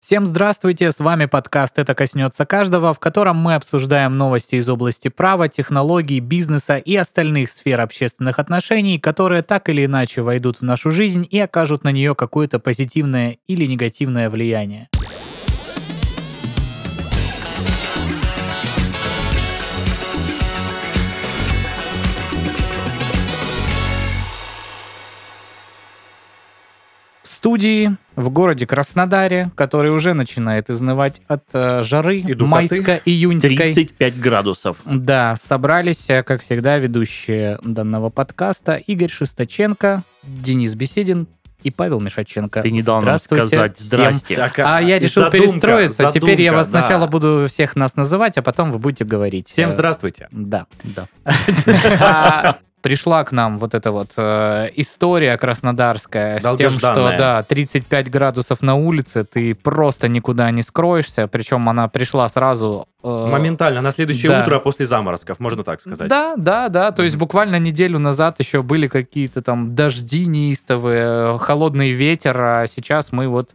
Всем здравствуйте, с вами подкаст «Это коснется каждого», в котором мы обсуждаем новости из области права, технологий, бизнеса и остальных сфер общественных отношений, которые так или иначе войдут в нашу жизнь и окажут на нее какое-то позитивное или негативное влияние. В студии в городе Краснодаре, который уже начинает изнывать от э, жары майско-июньской. 35 градусов. Да, собрались, э, как всегда, ведущие данного подкаста Игорь Шесточенко, Денис Беседин и Павел Мишаченко. Ты не дал нам сказать всем. здрасте. Так, А я и решил задумка, перестроиться. Теперь я задумка, вас да. сначала буду всех нас называть, а потом вы будете говорить. Всем Э, здравствуйте. Да. Да. Пришла к нам вот эта вот э, история краснодарская с тем, что да, 35 градусов на улице, ты просто никуда не скроешься. Причем она пришла сразу... э, Моментально, на следующее да. утро после заморозков, можно так сказать. Да, да, да. То есть буквально неделю назад еще были какие-то там дожди неистовые, холодный ветер, а сейчас мы вот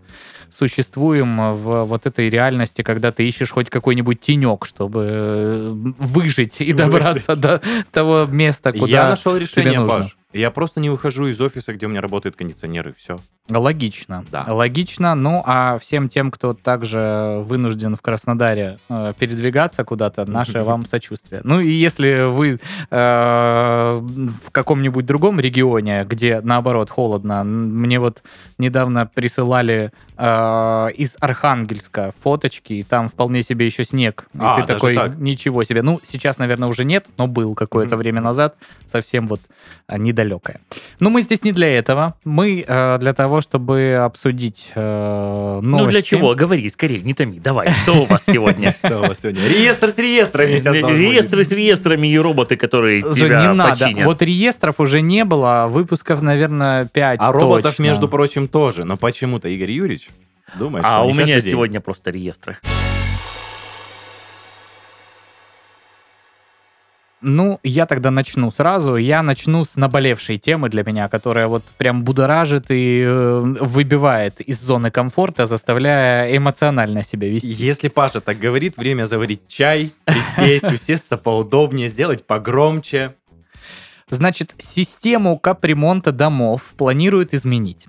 существуем в вот этой реальности, когда ты ищешь хоть какой-нибудь тенек, чтобы э, выжить и добраться Выжить. до того места, куда... Я нашел решение, нужно. Паш. Я просто не выхожу из офиса, где у меня работают кондиционеры, все. Логично. Да. Логично. Ну, а всем тем, кто также вынужден в Краснодаре э, передвигаться куда-то, наше вам сочувствие. Ну, и если вы э, в каком-нибудь другом регионе, где, наоборот, холодно, мне вот недавно присылали э, из Архангельска фоточки, и там вполне себе еще снег. И А, ты такой, так? ничего себе. Ну, сейчас, наверное, уже нет, но был какое-то время назад, совсем вот а, недалекое. Но мы здесь не для этого. Мы э, для того, чтобы обсудить э, новости. Ну для чего? Говори, скорее, не томи. Давай, что у вас сегодня? Что у вас сегодня? Реестр с реестрами Реестры с реестрами и роботы, которые тебя не надо. Вот реестров уже не было, выпусков, наверное, 5 А роботов, между прочим, тоже. Но почему-то Игорь Юрьевич думает, А что у не меня сегодня просто реестры. Ну, я тогда начну сразу. Я начну с наболевшей темы для меня, которая вот прям будоражит и э, выбивает из зоны комфорта, заставляя эмоционально себя вести. Если Паша так говорит, время заварить чай, присесть, усесться поудобнее, сделать погромче. Значит, систему капремонта домов планируют изменить.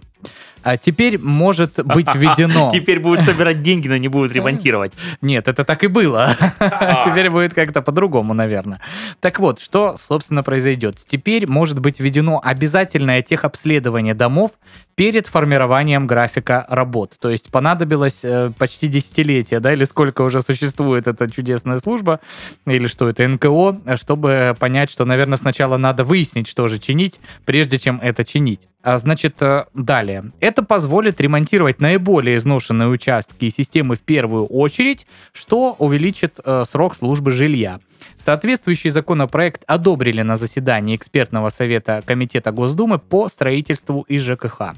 А теперь может быть введено... Теперь будут собирать деньги, но не будут ремонтировать. Нет, это так и было. А. Теперь будет как-то по-другому, наверное. Так вот, что, собственно, произойдет? Теперь может быть введено обязательное техобследование домов перед формированием графика работ. То есть понадобилось э, почти десятилетие, да, или сколько уже существует эта чудесная служба, или что это, НКО, чтобы понять, что, наверное, сначала надо выяснить, что же чинить, прежде чем это чинить. А, Значит, э, далее. Это позволит ремонтировать наиболее изношенные участки и системы в первую очередь, что увеличит э, срок службы жилья. Соответствующий законопроект одобрили на заседании экспертного совета Комитета Госдумы по строительству и ЖКХ.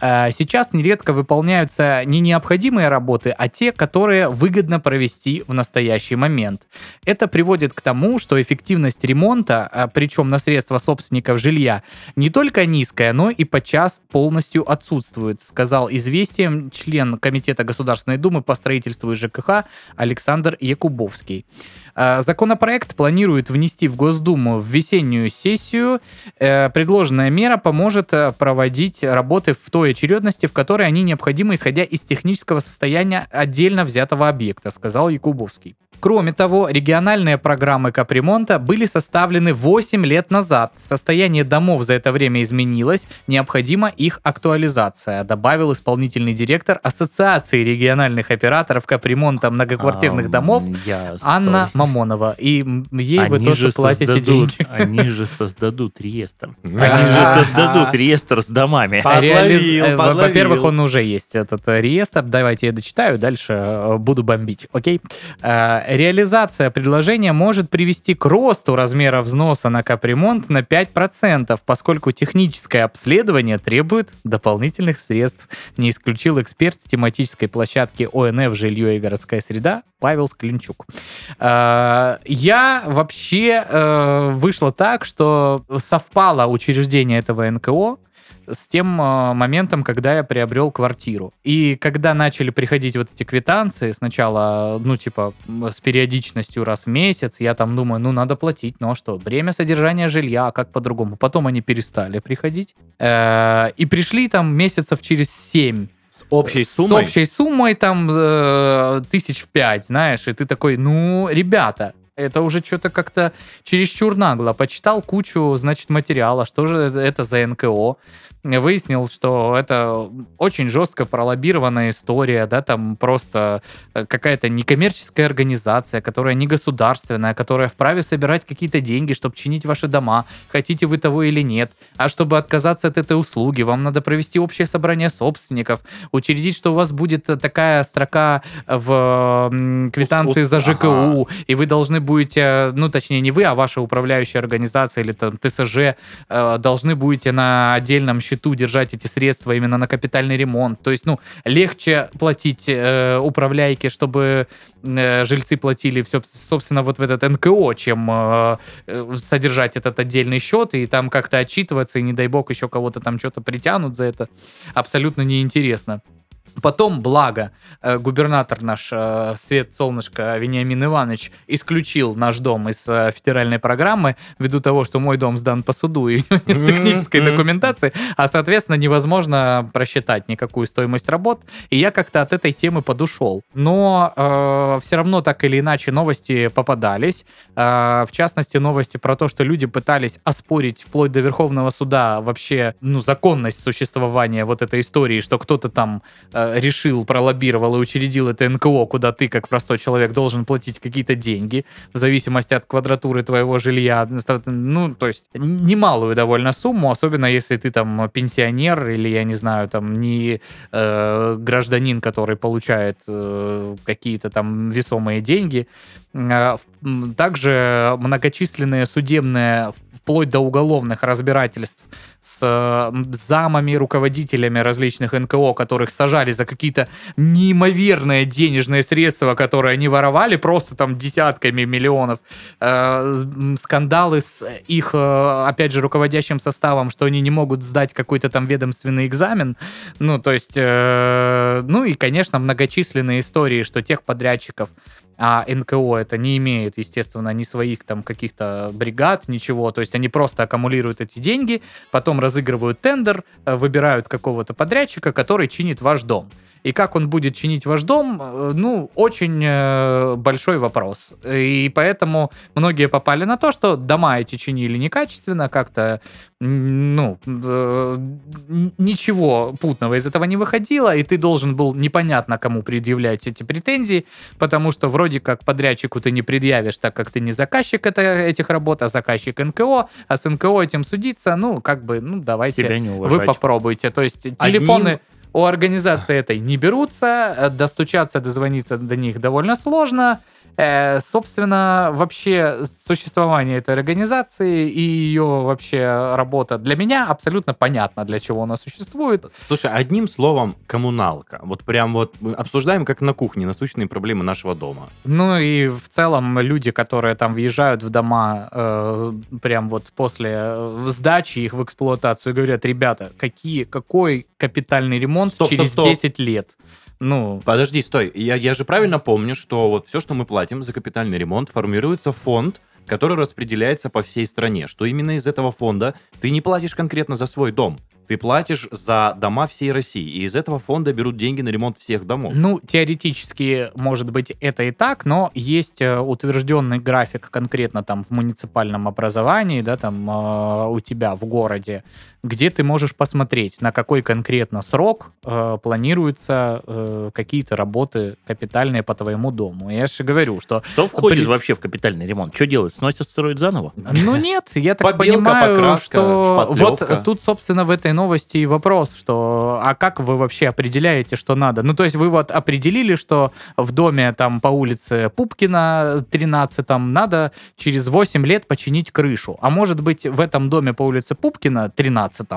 Э, Сейчас нередко выполняются не необходимые работы, а те, которые выгодно провести в настоящий момент. Это приводит к тому, что эффективность ремонта, а, причем на средства собственников жилья, не только низкая, но и подчас полностью отсутствует, сказал известием член Комитета Государственной Думы по строительству и ЖКХ Александр Якубовский. Э, Законопроект планирует внести в Госдуму в весеннюю сессию. Э, Предложенная мера поможет э, проводить работы в той очередности, в которой они необходимы, исходя из технического состояния отдельно взятого объекта, сказал Якубовский. Кроме того, региональные программы капремонта были составлены 8 лет назад. Состояние домов за это время изменилось, необходима их актуализация, добавил исполнительный директор Ассоциации региональных операторов капремонта многоквартирных домов я Анна стой. Мамонова. И ей вы Они тоже же платите создадут- деньги. Они же создадут реестр. Они же создадут реестр с домами. Э. Во-первых, он уже есть, этот э, реестр. Давайте я дочитаю, дальше э, буду бомбить. Окей? Реализация предложения может привести к росту размера взноса на капремонт на 5%, поскольку техническое обследование требует дополнительных средств, не исключил эксперт с тематической площадки ОНФ «Жилье и городская среда» Павел Склинчук. Э, Я вообще э, вышло так, что совпало учреждение этого НКО с тем э, моментом, когда я приобрел квартиру. И когда начали приходить вот эти квитанции, сначала, ну, типа, с периодичностью раз в месяц, я там думаю, ну, надо платить, ну, а что, время содержания жилья, а как по-другому? Потом они перестали приходить. Э, И пришли там месяцев через 7 С общей с суммой. общей суммой там э, тысяч в пять, знаешь, и ты такой, ну, ребята, это уже что-то как-то чересчур нагло. Почитал кучу, значит, материала, что же это за НКО. Выяснил, что это очень жестко пролоббированная история, да, там просто э, какая-то некоммерческая организация, которая не государственная, которая вправе собирать какие-то деньги, чтобы чинить ваши дома, хотите вы того или нет. А чтобы отказаться от этой услуги, вам надо провести общее собрание собственников, учредить, что у вас будет такая строка в квитанции за ага. ЖКУ, и вы должны будете, ну, точнее, не вы, а ваша управляющая организация или там ТСЖ э, должны будете на отдельном счету держать эти средства именно на капитальный ремонт. То есть, ну, легче платить э, управляйке, чтобы э, жильцы платили все, собственно, вот в этот НКО, чем э, э, содержать этот отдельный счет и там как-то отчитываться, и не дай бог еще кого-то там что-то притянут за это. Абсолютно неинтересно. Потом, благо, э, губернатор наш, э, Свет Солнышко Вениамин Иванович, исключил наш дом из э, федеральной программы ввиду того, что мой дом сдан по суду и нет технической документации, а, соответственно, невозможно просчитать никакую стоимость работ, и я как-то от этой темы подушел. Но все равно так или иначе новости попадались, Э, в частности, новости про то, что люди пытались оспорить вплоть до Верховного суда вообще ну, законность существования вот этой истории, что кто-то там э, решил, пролоббировал и учредил это НКО, куда ты, как простой человек, должен платить какие-то деньги в зависимости от квадратуры твоего жилья. Ну, то есть немалую довольно сумму, особенно если ты там пенсионер или, я не знаю, там не э, гражданин, который получает э, какие-то там весомые деньги. М, Также многочисленные судебные, вплоть до уголовных разбирательств с замами, руководителями различных НКО, которых сажали за какие-то неимоверные денежные средства, которые они воровали просто там десятками миллионов. Э, Скандалы с их, э, опять же, руководящим составом, что они не могут сдать какой-то там ведомственный экзамен. Ну, то есть, э, ну и, конечно, многочисленные истории, что тех подрядчиков, а НКО это не имеет, естественно, ни своих там каких-то бригад, ничего. То есть они просто аккумулируют эти деньги, потом разыгрывают тендер, э, выбирают какого-то подрядчика, который чинит ваш дом. И как он будет чинить ваш дом, э, ну, очень э, большой вопрос. И поэтому многие попали на то, что дома эти чинили некачественно, как-то, ну, э, ничего путного из этого не выходило, и ты должен был непонятно кому предъявлять эти претензии, потому что вроде как подрядчику ты не предъявишь, так как ты не заказчик это, этих работ, а заказчик НКО, а с НКО этим судиться, ну, как бы, ну, давайте вы попробуйте. То есть телефоны у организации этой не берутся, э, достучаться, дозвониться до них довольно сложно. Э, собственно, вообще существование этой организации и ее вообще работа для меня абсолютно понятно, для чего она существует. Слушай, одним словом, коммуналка. Вот прям вот мы обсуждаем, как на кухне, насущные проблемы нашего дома. Ну и в целом люди, которые там въезжают в дома э, прям вот после э, сдачи их в эксплуатацию, говорят, ребята, какие, какой капитальный ремонт Стоп, через стоп, стоп. 10 лет? Ну, Подожди, стой. Я, я же правильно помню, что вот все, что мы платим за капитальный ремонт, формируется фонд, который распределяется по всей стране. Что именно из этого фонда ты не платишь конкретно за свой дом. Ты платишь за дома всей России. И из этого фонда берут деньги на ремонт всех домов. Ну, теоретически, может быть, это и так, но есть э, утвержденный график конкретно там в муниципальном образовании, да, там э, у тебя в городе, где ты можешь посмотреть, на какой конкретно срок э, планируются э, какие-то работы капитальные по твоему дому. Я же говорю, что Что входит При- вообще в капитальный ремонт? Что делают? Сносят, строят заново? Ну нет, я так Побелка, понимаю, покраска, что вот тут, собственно, в этой новости и вопрос, что а как вы вообще определяете, что надо? Ну, то есть вы вот определили, что в доме там по улице Пупкина 13 там надо через 8 лет починить крышу. А может быть в этом доме по улице Пупкина 13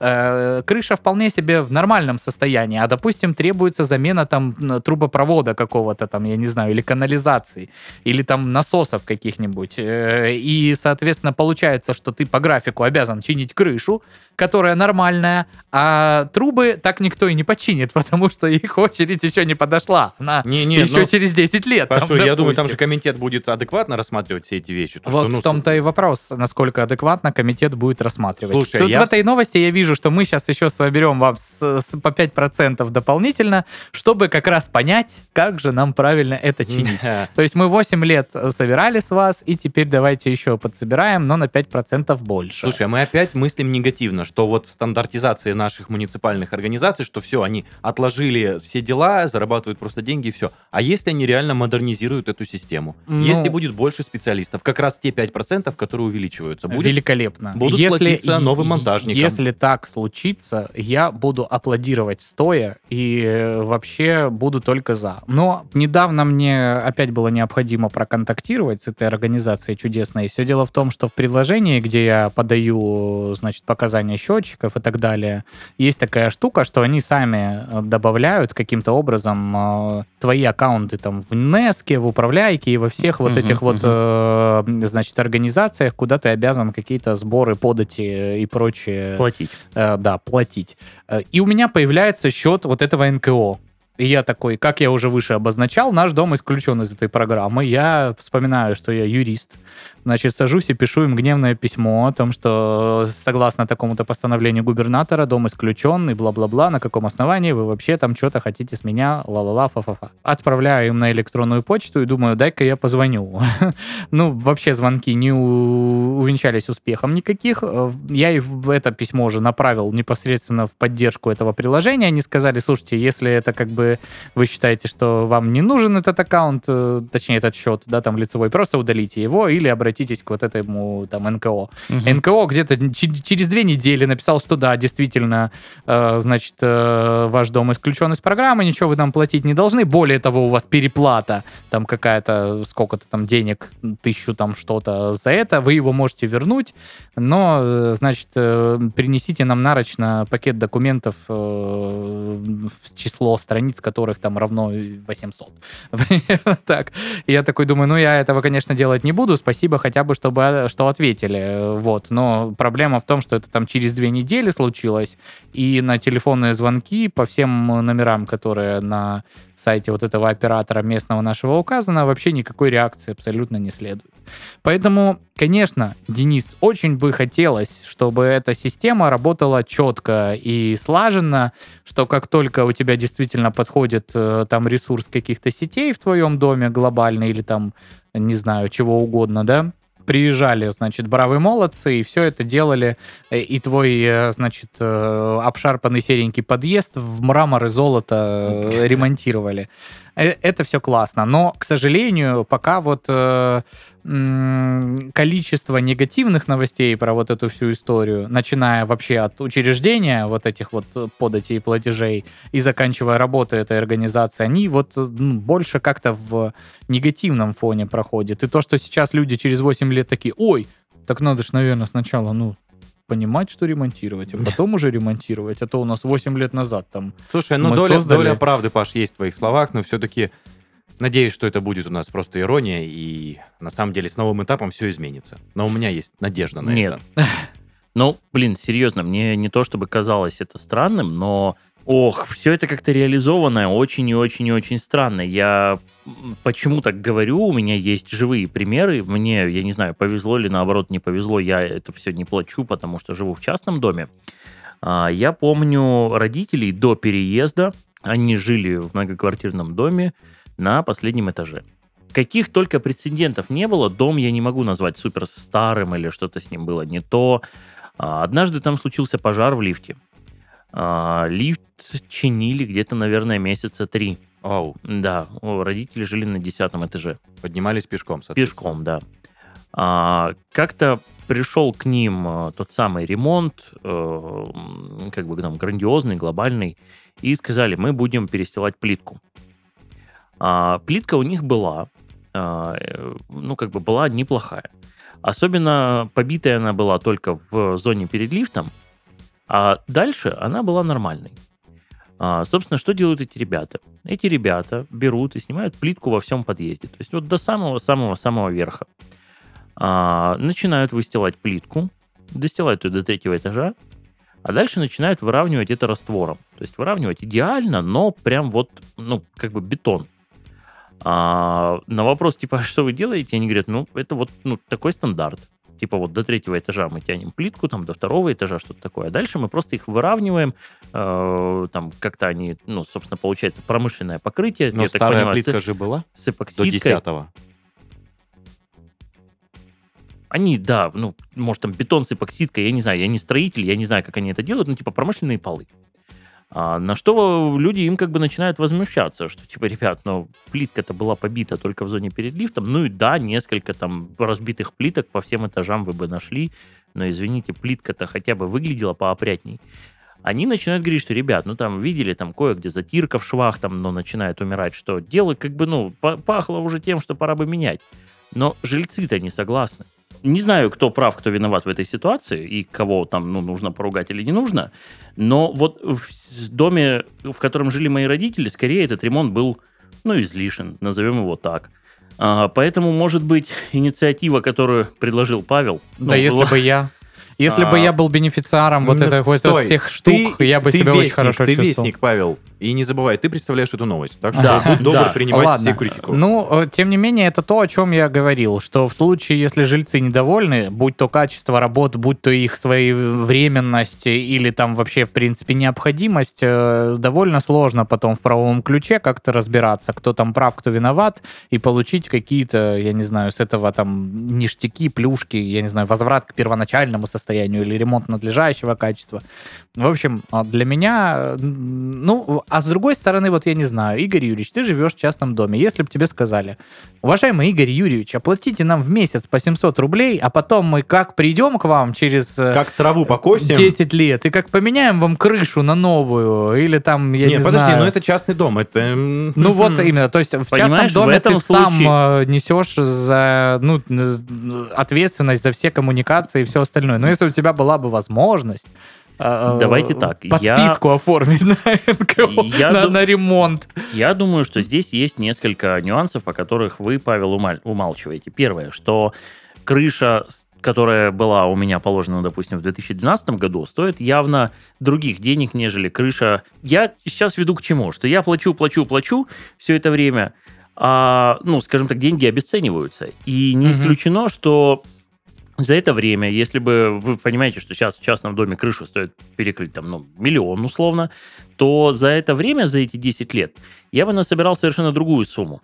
э, крыша вполне себе в нормальном состоянии, а допустим требуется замена там трубопровода какого-то там, я не знаю, или канализации, или там насосов каких-нибудь. Э, И, соответственно, получается, что ты по графику обязан чинить крышу, которая нормально нормальная, а трубы так никто и не починит, потому что их очередь еще не подошла. Она Не, не, еще ну, через 10 лет. там, Пашу, я думаю, там же комитет будет адекватно рассматривать все эти вещи. То, Вот что, ну, в том-то и вопрос, насколько адекватно комитет будет рассматривать. Слушай, Тут я в этой новости я вижу, что мы сейчас еще соберем вам с- с- по 5% дополнительно, чтобы как раз понять, как же нам правильно это чинить. То есть мы 8 лет э, собирали с вас, и теперь давайте еще подсобираем, но на 5% больше. Слушай, а мы опять мыслим негативно, что вот в стандартизации наших муниципальных организаций, что все, они отложили все дела, зарабатывают просто деньги и все. А если они реально модернизируют эту систему? Ну- Если будет больше специалистов, как раз те 5%, которые увеличиваются, будет Великолепно. будут платиться новым монтажникам. Если так случится, я буду аплодировать стоя и э, вообще буду только за. Но недавно мне опять было необходимо проконтактировать с этой организацией чудесной. Все дело в том, что в приложении, где я подаю, значит, показания счетчиков и так далее, есть такая штука, что они сами э, добавляют каким-то образом э, твои аккаунты там в Неске, в Управляйке и во всех вот Мгм, этих вот, мгм. э, значит, организациях, куда ты обязан какие-то сборы, подати и прочее, Платить. э, да, платить. Э, И у меня появляется счет вот этого НКО. И я такой, как я уже выше обозначал, наш дом исключен из этой программы. Я вспоминаю, что я юрист. Значит, сажусь и пишу им гневное письмо о том, что согласно такому-то постановлению губернатора дом исключен и бла-бла-бла, на каком основании вы вообще там что-то хотите с меня, ла-ла-ла, фа-фа-фа. Отправляю им на электронную почту и думаю, дай-ка я позвоню. Ну, вообще звонки не увенчались успехом никаких. Э, Я это письмо уже направил непосредственно в поддержку этого приложения. Они сказали, слушайте, если это как бы вы считаете, что вам не нужен этот аккаунт, э, точнее этот счет, да, там лицевой, просто удалите его или обратитесь к вот этому там НКО. Мгм. НКО где-то через две недели написал, что да, действительно, э, значит, э, ваш дом исключен из программы, ничего вы нам платить не должны. Более того, у вас переплата, там какая-то, сколько-то там денег, тысячу там что-то за это, вы его можете вернуть, но, э, значит, э, принесите нам нарочно пакет документов, э, в число страниц которых там равно 800. Примерно так. И я такой думаю, ну я этого, конечно, делать не буду, спасибо хотя бы, чтобы э, что ответили, э, вот. Но проблема в том, что это там через две недели случилось, и на телефонные звонки по всем номерам, которые на сайте вот этого оператора местного нашего указано, вообще никакой реакции абсолютно не следует. Поэтому, конечно, Денис, очень бы хотелось, чтобы эта система работала четко и слаженно, что как только у тебя действительно подходит э, там ресурс каких-то сетей в твоем доме глобальный или там, не знаю, чего угодно, да, приезжали, значит, бравые молодцы, и все это делали, э, и твой, э, значит, обшарпанный серенький подъезд в мрамор и золото ремонтировали. Э, Это все классно, но, к сожалению, пока вот э, количество негативных новостей про вот эту всю историю, начиная вообще от учреждения вот этих вот э, податей и платежей и заканчивая работой этой организации, они вот э, ну, больше как-то в негативном фоне проходят. И то, что сейчас люди через 8 лет такие, ой, так надо же, наверное, сначала, ну, понимать, что ремонтировать, а потом уже ремонтировать, а то у нас 8 лет назад там Слушай, ну доля, создали- доля правды, Паш, есть в твоих словах, но все-таки надеюсь, что это будет у нас просто ирония, и на самом деле с новым этапом все изменится. Но у меня есть надежда на Нет. это. Ну, блин, серьезно, мне не то чтобы казалось это странным, но ох, все это как-то реализовано очень и очень и очень странно. Я почему так говорю, у меня есть живые примеры. Мне, я не знаю, повезло или наоборот не повезло, я это все не плачу, потому что живу в частном доме. А, Я помню родителей до переезда, они жили в многоквартирном доме на последнем этаже. Каких только прецедентов не было, дом я не могу назвать супер старым или что-то с ним было не то. А, Однажды там случился пожар в лифте. А, Лифт чинили где-то, наверное, месяца три. Оу, Да, родители жили на десятом этаже. поднимались пешком. Пешком, да. А, Как-то пришел к ним э, тот самый ремонт, э, как бы там грандиозный, глобальный, и сказали, мы будем перестилать плитку. А, Плитка у них была, а, э, ну, как бы была неплохая. Особенно побитая она была только в зоне перед лифтом, а дальше она была нормальной. А, собственно, что делают эти ребята? Эти ребята берут и снимают плитку во всем подъезде. То есть вот до самого-самого-самого верха. А, начинают выстилать плитку, достилают ее до третьего этажа, А дальше начинают выравнивать это раствором. То есть выравнивать идеально, но прям вот, ну, как бы бетон. А на вопрос, типа, «А что вы делаете, они говорят, ну, это вот ну, такой стандарт. Типа вот до третьего этажа мы тянем плитку, там до второго этажа что-то такое. А дальше мы просто их выравниваем, э, там как-то они, ну, собственно, получается промышленное покрытие. Но я так старая понимаю, плитка с, же была с до эпоксидкой. 10 Они, да, ну, может, там бетон с эпоксидкой, я не знаю, я не строитель, я не знаю, как они это делают, ну, типа промышленные полы. А на что люди им как бы начинают возмущаться, что типа, ребят, ну, плитка-то была побита только в зоне перед лифтом, ну и да, несколько там разбитых плиток по всем этажам вы бы нашли, но, извините, плитка-то хотя бы выглядела поопрятней. Они начинают говорить, что, ребят, ну там видели, там кое-где затирка в швах, там, но начинает умирать, что дело как бы, ну, па- пахло уже тем, что пора бы менять. Но жильцы-то не согласны. Не знаю, кто прав, кто виноват в этой ситуации, и кого там ну, нужно поругать или не нужно, но вот в доме, в котором жили мои родители, скорее этот ремонт был, ну, излишен, назовем его так. А, поэтому, может быть, инициатива, которую предложил Павел... Да ну, если была- бы я... Если бы А, я был бенефициаром вот Ну, этой вот всех штук, ты- я бы ты себя вестник, очень хорошо Ты чувствовал. вестник, Павел. И не забывай, ты представляешь эту новость. Так что Да, будь добр да. принимать Ладно. все критику. Ну, э, тем не менее, это то, о чем я говорил, что в случае, если жильцы недовольны, будь то качество работ, будь то их своевременность или там вообще, в принципе, необходимость, э, довольно сложно потом в правовом ключе как-то разбираться, кто там прав, кто виноват, и получить какие-то, я не знаю, с этого там ништяки, плюшки, я не знаю, возврат к первоначальному состоянию или ремонт надлежащего качества. В общем, а, для меня, ну, а с другой стороны, вот я не знаю, Игорь Юрьевич, ты живешь в частном доме. Если бы тебе сказали, уважаемый Игорь Юрьевич, оплатите нам в месяц по 700 рублей, а потом мы как придем к вам через э, Как траву покосим. 10 лет, и как поменяем вам крышу на новую, или там, я не, не, подожди, знаю... но это частный дом. Это... Ну вот именно, то есть в частном Понимаешь, в доме этом ты сам случае- э, несешь за ну ответственность за все коммуникации и все остальное. Но если у тебя была бы возможность э, Давайте так, я- подписку оформить на НКО, Я на, дум- на ремонт. Я думаю, что здесь есть несколько нюансов, о которых вы, Павел, умаль- умалчиваете. Первое, что крыша, которая была у меня положена, допустим, в 2012 году, стоит явно других денег, нежели крыша. Я сейчас веду к чему? Что я плачу, плачу, плачу все это время, а, ну, скажем так, деньги обесцениваются. И не Мгм. исключено, что за это время, если бы вы понимаете, что сейчас в частном доме крышу стоит перекрыть там, ну, миллион условно, то за это время, за эти 10 лет, я бы насобирал совершенно другую сумму.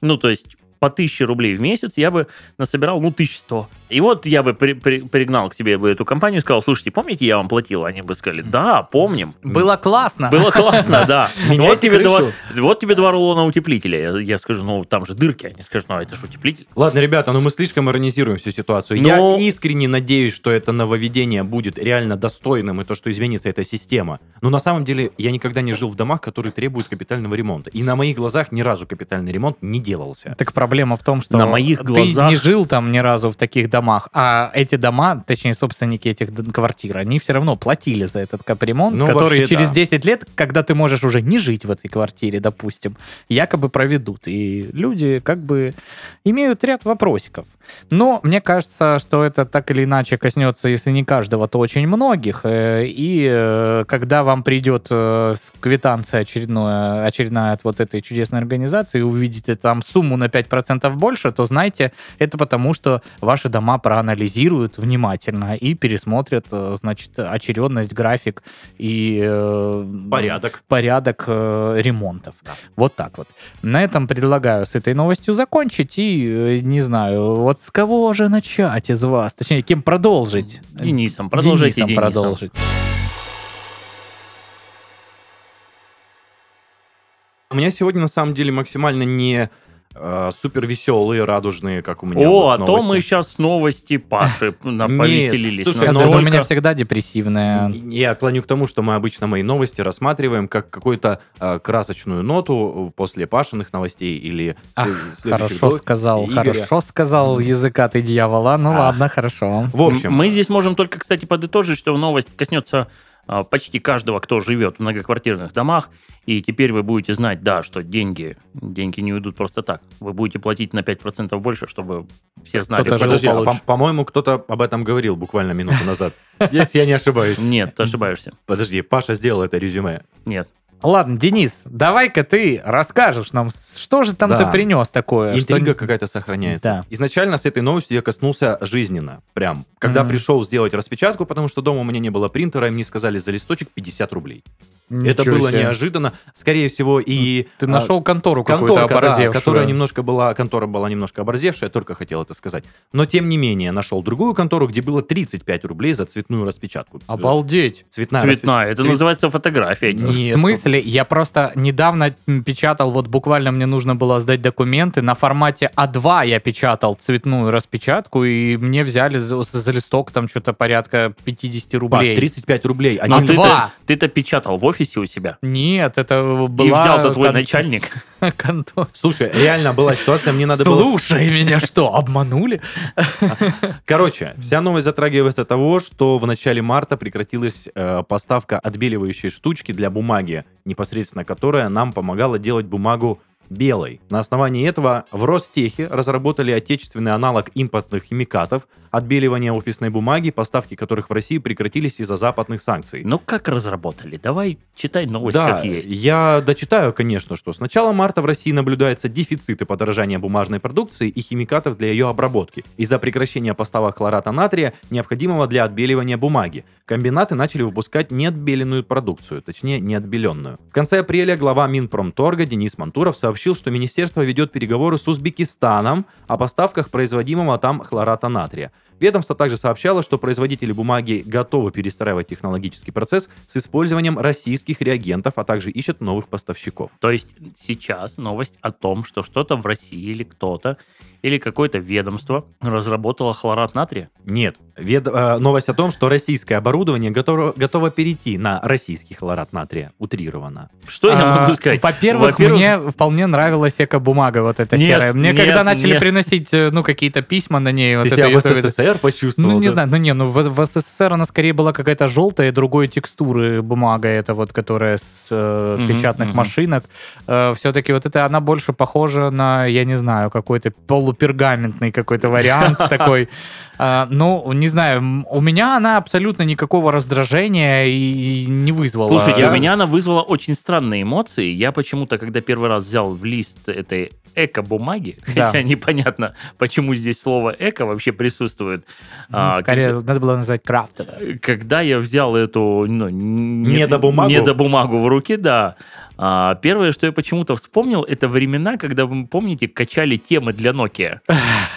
Ну, то есть по 1000 рублей в месяц я бы насобирал, ну, 1100. И вот я бы при- при- пригнал к себе бы эту компанию и сказал, слушайте, помните, я вам платил? Они бы сказали, да, помним. Было классно. Было классно, да. Вот тебе, два, вот тебе два рулона утеплителя. Я, я скажу, ну, там же дырки. Они скажут, ну, это же утеплитель. Ладно, ребята, но мы слишком иронизируем всю ситуацию. Но- Я искренне надеюсь, что это нововведение будет реально достойным, и то, что изменится эта система. Но на самом деле я никогда не жил в домах, которые требуют капитального ремонта. И на моих глазах ни разу капитальный ремонт не делался. Так проблема в том, что На моих ты глазах- не жил там ни разу в таких домах, а эти дома, точнее, собственники этих квартир, они все равно платили за этот капремонт, Ну, который вообще, через да. 10 лет, когда ты можешь уже не жить в этой квартире, допустим, якобы проведут. И люди как бы имеют ряд вопросиков. Но мне кажется, что это так или иначе коснется, если не каждого, то очень многих. Э, И э, когда вам придет э, квитанция очередная, очередная от вот этой чудесной организации, и увидите там сумму на 5% больше, то знайте, это потому, что ваши дома проанализируют внимательно и пересмотрят, э, значит, очередность, график и э, Порядок. порядок э, ремонтов. Вот так вот. На этом предлагаю с этой новостью закончить и, э, не знаю, вот с кого же начать из вас? Точнее, кем продолжить? Денисом. Продолжайте Денисом Денисом. продолжить. У меня сегодня на самом деле максимально не э, супер веселые, радужные, как у меня. О, вот а то новости. мы сейчас с новости Паши повеселились. слушай, думаю, у меня всегда депрессивная. Я клоню к тому, что мы обычно мои новости рассматриваем как какую-то э, красочную ноту после Пашиных новостей или Ах, Хорошо сказал, Игоря. хорошо сказал языка ты дьявола. Ну А. ладно, хорошо. В общем, Мы здесь можем только, кстати, подытожить, что новость коснется а, почти каждого, кто живет в многоквартирных домах, и теперь вы будете знать, да, что деньги, деньги не уйдут просто так. Вы будете платить на 5% больше, чтобы все знали. Жил Подожди, а по- по-моему, кто-то об этом говорил буквально минуту назад. Если я не ошибаюсь. Нет, ты ошибаешься. Подожди, Паша сделал это резюме. Нет. Ладно, Денис, давай-ка ты расскажешь нам, что же там Да. ты принес такое? Интрига что- какая-то сохраняется. Да. Изначально с этой новостью я коснулся жизненно. Прям. Когда Мгм. пришел сделать распечатку, потому что дома у меня не было принтера, и мне сказали за листочек 50 рублей. это Ничего было себе. неожиданно. Скорее всего, и... Ты а, нашел контору какую-то Конторка, да, оборзевшую. которая немножко была, контора была немножко оборзевшая, только хотел это сказать. Но тем не менее, нашел другую контору, где было 35 рублей за цветную распечатку. Обалдеть. Цветная, Цветная. распеч- Это цвет- называется фотография. Нет. В смысле? Я просто недавно печатал, вот буквально мне нужно было сдать документы, на формате А2 я печатал цветную распечатку, и мне взяли за, за листок там что-то порядка 50 Паш, рублей. 35 рублей. А Они А ты- ты-то, ты-то печатал в офисе у себя. Нет, это была... И взял-то твой кон- начальник. контора. Слушай, реально была ситуация, мне надо было... Слушай, меня что, обманули? Короче, вся новость затрагивается от того, что в начале марта прекратилась э, поставка отбеливающей штучки для бумаги, непосредственно которая нам помогала делать бумагу белой. На основании этого в Ростехе разработали отечественный аналог импортных химикатов, отбеливания офисной бумаги, поставки которых в России прекратились из-за западных санкций. Ну как разработали? Давай читай новость Да, как есть. я дочитаю, конечно, что с начала марта в России наблюдается дефицит и подорожание бумажной продукции и химикатов для ее обработки. Из-за прекращения поставок хлората натрия, необходимого для отбеливания бумаги, комбинаты начали выпускать неотбеленную продукцию, точнее неотбеленную. В конце апреля глава Минпромторга Денис Мантуров сообщил, что министерство ведет переговоры с Узбекистаном о поставках производимого там хлората натрия. Ведомство также сообщало, что производители бумаги готовы перестраивать технологический процесс с использованием российских реагентов, а также ищут новых поставщиков. То есть сейчас новость о том, что что-то в России или кто-то, или какое-то ведомство разработало хлорат натрия. Нет, вед- э, новость о том, что российское оборудование готово, готово перейти на российский хлорат натрия, утрировано. Что я А, могу сказать? Во-первых, Во-первых, мне вполне нравилась эко-бумага вот эта Нет, серая. Мне нет, когда начали нет. приносить, э, ну, какие-то письма на ней, вот Ты это себя в ютубе- СССР почувствовал? Ну, не да? знаю, ну не, ну в, в СССР она скорее была какая-то желтая, другой текстуры бумага, это вот, которая с э, Мгм, печатных мгм. машинок. все-таки вот это она больше похожа на, я не знаю, какой-то полупергаментный какой-то вариант такой. А, Ну, не знаю, у меня она абсолютно никакого раздражения и не вызвала. Слушайте, у меня она вызвала очень странные эмоции. Я почему-то, когда первый раз взял в лист этой эко-бумаги, Да. хотя непонятно, почему здесь слово эко вообще присутствует. Ну, а, Скорее, когда- надо было назвать крафтовая. Когда я взял эту ну, не- Недобумагу? недобумагу в руки, да, а, первое, что я почему-то вспомнил, это времена, когда вы помните, качали темы для Nokia.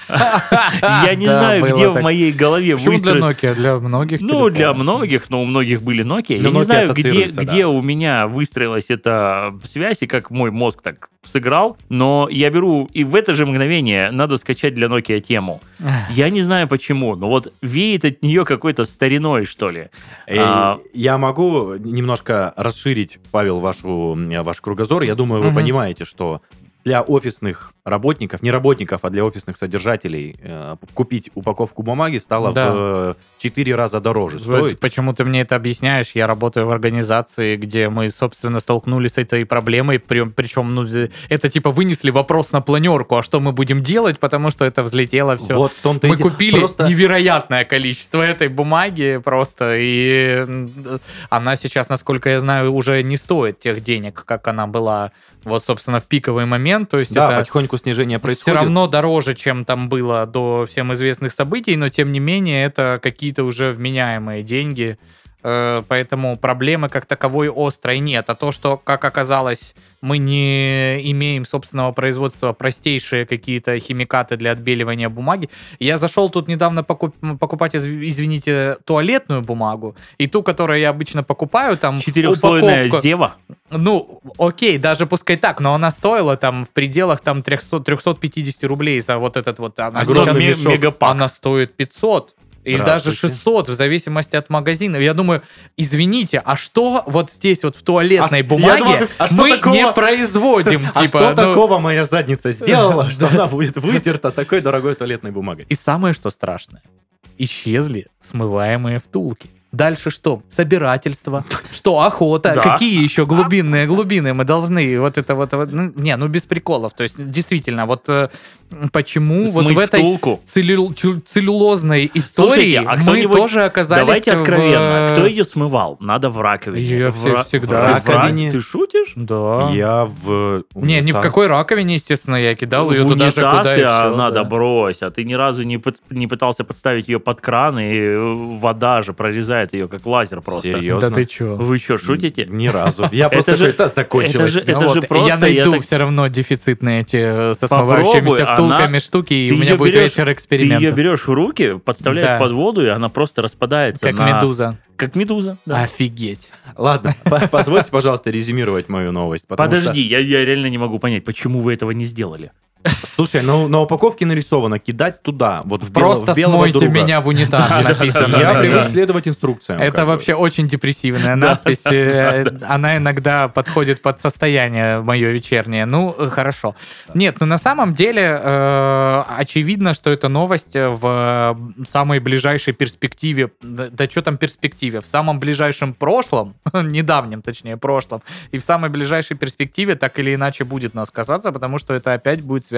Я не знаю, где в моей голове Почему для Nokia? Для многих Ну, для многих, но у многих были Nokia. Я не знаю, где, у меня выстроилась эта связь и как мой мозг так сыграл, но я беру и в это же мгновение надо скачать для Nokia тему. Я не знаю почему, но вот веет от нее какой-то стариной, что ли. Э, А. Я могу немножко расширить, Павел, вашу, ваш кругозор. Я думаю, вы Мгм. понимаете, что для офисных работников, не работников, а для офисных содержателей э, купить упаковку бумаги стало Да. в 4 раза дороже Вот стоить. Почему ты мне это объясняешь? Я работаю в организации, где мы, собственно, столкнулись с этой проблемой. При- Причем, ну, э, это типа вынесли вопрос на планерку, а что мы будем делать, потому что это взлетело все. Вот в том-то мы дело. купили Просто- невероятное количество этой бумаги просто, и м, она сейчас, насколько я знаю, уже не стоит тех денег, как она была, вот, собственно, в пиковый момент. То есть Да, это потихоньку снижение все происходит. равно дороже, чем там было до всем известных событий, но тем не менее это какие-то уже вменяемые деньги. Э, Поэтому проблемы как таковой острой нет. А то, что, как оказалось, мы не имеем собственного производства простейшие какие-то химикаты для отбеливания бумаги. Я зашел тут недавно покуп- покупать, изв- извините, туалетную бумагу. И ту, которую я обычно покупаю, там Четырехслойная упаковка- зева. ну, окей, даже пускай так, но она стоила там в пределах там 300, 350 рублей за вот этот вот. Она, Огромный сейчас- ме- мешок. она стоит 500. Или даже Здравствуйте. 600, в зависимости от магазина. Я думаю, извините, а что вот здесь вот в туалетной А, бумаге думал, ты- а что мы такого- не производим? А типа, что ну, такого моя задница сделала, что она будет вытерта такой дорогой туалетной бумагой? И самое, что страшное, исчезли смываемые втулки. Дальше что? Собирательство. Что? Охота. Да. Какие еще глубинные глубины мы должны? Вот это вот... вот, ну, не, ну без приколов. То есть, действительно, вот э, почему вот Смыть в этой втулку. целлю- целлюлозной истории Слушайте, а мы тоже оказались Давайте в, откровенно. э, Кто ее смывал? Надо в раковине. Её В ра- всегда. в ра- в раковине. Ты шутишь? Да. Я в... Не, ни в унитаз. какой раковине, естественно, я кидал ее в туда же, унитаз, куда и надо да. брось. А ты ни разу не, пыт- не пытался подставить ее под кран, и э, вода же прорезает ее как лазер просто. Серьезно? Да ты чё? Вы что, шутите? Ни разу. Я Это просто же- «Да, закончилось. это же- просто, я найду все равно дефицитные эти э, со смывающимися втулками штуки, и ты у меня будет берешь- вечер Ты эксперимента. ее берешь в руки, подставляешь под воду, и она просто распадается. Как медуза. Как медуза, да. Офигеть. Ладно, по- позвольте, пожалуйста, резюмировать мою новость. потому что- Подожди, я, я реально не могу понять, почему вы этого не сделали. Слушай, ну на упаковке нарисовано кидать туда, вот в, бело- Просто в белого смойте друга. меня в унитаз, написано. Я привык следовать инструкциям. Это вообще очень депрессивная надпись. э, Она иногда подходит под состояние мое вечернее. Ну, э, хорошо. Нет, ну на самом деле э, очевидно, что эта новость в самой ближайшей перспективе, да, да что там перспективе, в самом ближайшем прошлом, недавнем точнее прошлом, и в самой ближайшей перспективе так или иначе будет нас касаться, потому что это опять будет связано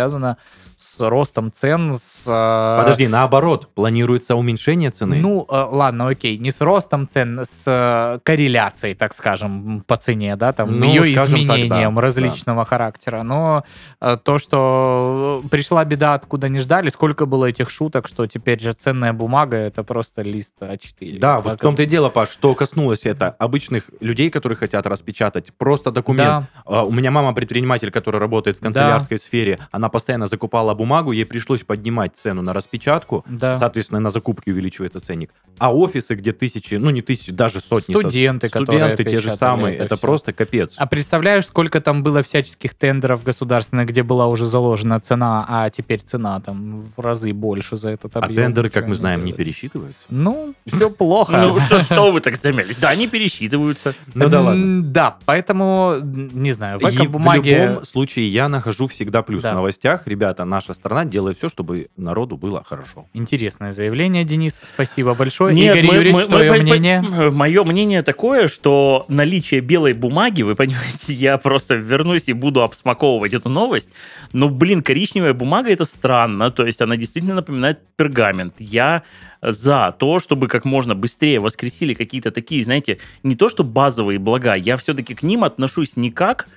с ростом цен, с... э, Подожди, наоборот, планируется уменьшение цены. ну, э, ладно, окей, не с ростом цен, с э, корреляцией, так скажем, по цене, да, там, Ну, ее скажем так, изменением да, различного характера. Но то, что пришла беда, откуда не ждали, сколько было этих шуток, что теперь же ценная бумага это просто лист А4. Да, вот Так в том-то и дело, Паш, что коснулось это обычных людей, которые хотят распечатать просто документ. Да, У меня мама предприниматель, которая работает в канцелярской сфере. Она постоянно закупала бумагу, ей пришлось поднимать цену на распечатку. да. Соответственно, на закупки увеличивается ценник. А офисы, где тысячи, ну не тысячи, даже сотни. со- Студенты, которые Студенты те же самые. Это, всё. просто капец. А представляешь, сколько там было всяческих тендеров государственных, где была уже заложена цена, а теперь цена там в разы больше за этот А объем. тендеры, как мы знаем, не пересчитываются. Ну, все плохо. Ну, что, вы так замялись? Да, они пересчитываются. Ну да ладно. Да, поэтому, не знаю, в И в любом случае я нахожу всегда плюс Да. Новостях. Ребята, наша страна делает все, чтобы народу было хорошо. Интересное заявление, Денис. Спасибо большое. Нет, Игорь мы- Юрьевич, мы- мы твое по- мнение? Мое мнение такое, что наличие белой бумаги, вы понимаете, я просто вернусь и буду обсмаковывать эту новость. Но, блин, коричневая бумага это странно, то есть она действительно напоминает пергамент. Я за то, чтобы как можно быстрее воскресили какие-то такие, знаете, не то что базовые блага, я все-таки к ним отношусь не как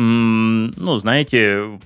ну, знаете,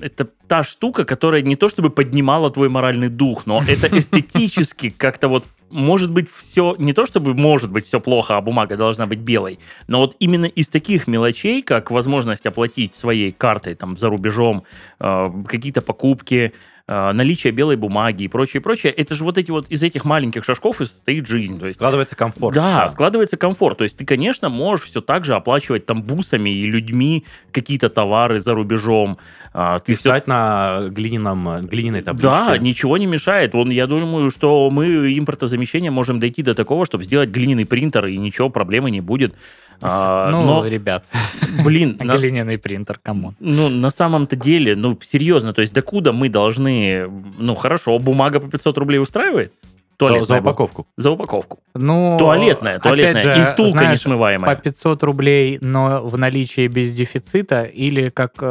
это та штука, которая не то чтобы поднимала твой моральный дух, но это эстетически как-то вот может быть все, не то чтобы может быть все плохо, а бумага должна быть белой, но вот именно из таких мелочей, как возможность оплатить своей картой там за рубежом э, какие-то покупки, наличие белой бумаги и прочее, прочее, это же вот эти вот из этих маленьких шажков и состоит жизнь. То есть Складывается комфорт. да, складывается комфорт. То есть ты, конечно, можешь все так же оплачивать там бусами и людьми какие-то товары за рубежом. А, Ты Писать на глиняном, глиняной табличке. Да, ничего не мешает. Вон, я думаю, что мы импортозамещение можем дойти до такого, чтобы сделать глиняный принтер, и ничего, проблемы не будет. А, Ну, но, ребят, блин, на- глиняный принтер, come on. ну, на самом-то деле, ну, серьезно, то есть докуда мы должны... Ну, хорошо, бумага по 500 рублей устраивает? За, Туалетная за бу- упаковку. За упаковку. Ну, Туалетная, опять туалетная. же, и втулка знаешь, несмываемая. по 500 рублей, но в наличии без дефицита, или как э,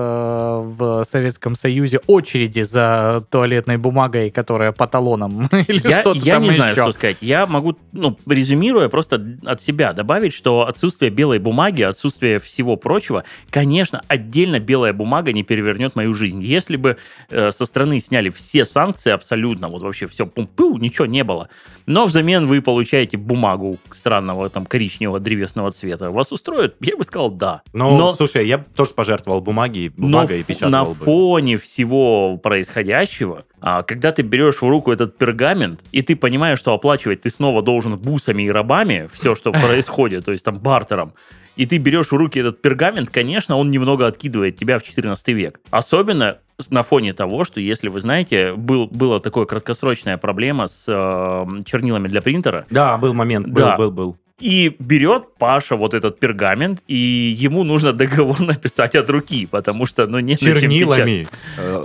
в Советском Союзе очереди за туалетной бумагой, которая по талонам, или Я, что-то я там не знаю, еще. что сказать. Я могу, ну, резюмируя, просто от себя добавить, что отсутствие белой бумаги, отсутствие всего прочего, конечно, отдельно белая бумага не перевернет мою жизнь. Если бы э, со стороны сняли все санкции абсолютно, вот вообще все пум-пу, ничего не было. Но взамен вы получаете бумагу странного там коричневого древесного цвета. Вас устроит? Я бы сказал, да. Ну, Но- слушай, я тоже пожертвовал бумаги, Но бумагой и ф- печатал на бы. фоне всего происходящего, а, когда ты берешь в руку этот пергамент, и ты понимаешь, что оплачивать ты снова должен бусами и рабами все, что происходит, то есть там бартером, и ты берешь в руки этот пергамент, конечно, он немного откидывает тебя в 14 век. Особенно на фоне того, что, если вы знаете, был, была такая краткосрочная проблема с э, чернилами для принтера, Да, был момент, был, Да. был, был. И берет Паша вот этот пергамент, и ему нужно договор написать от руки, потому что, ну, нет Чернилами.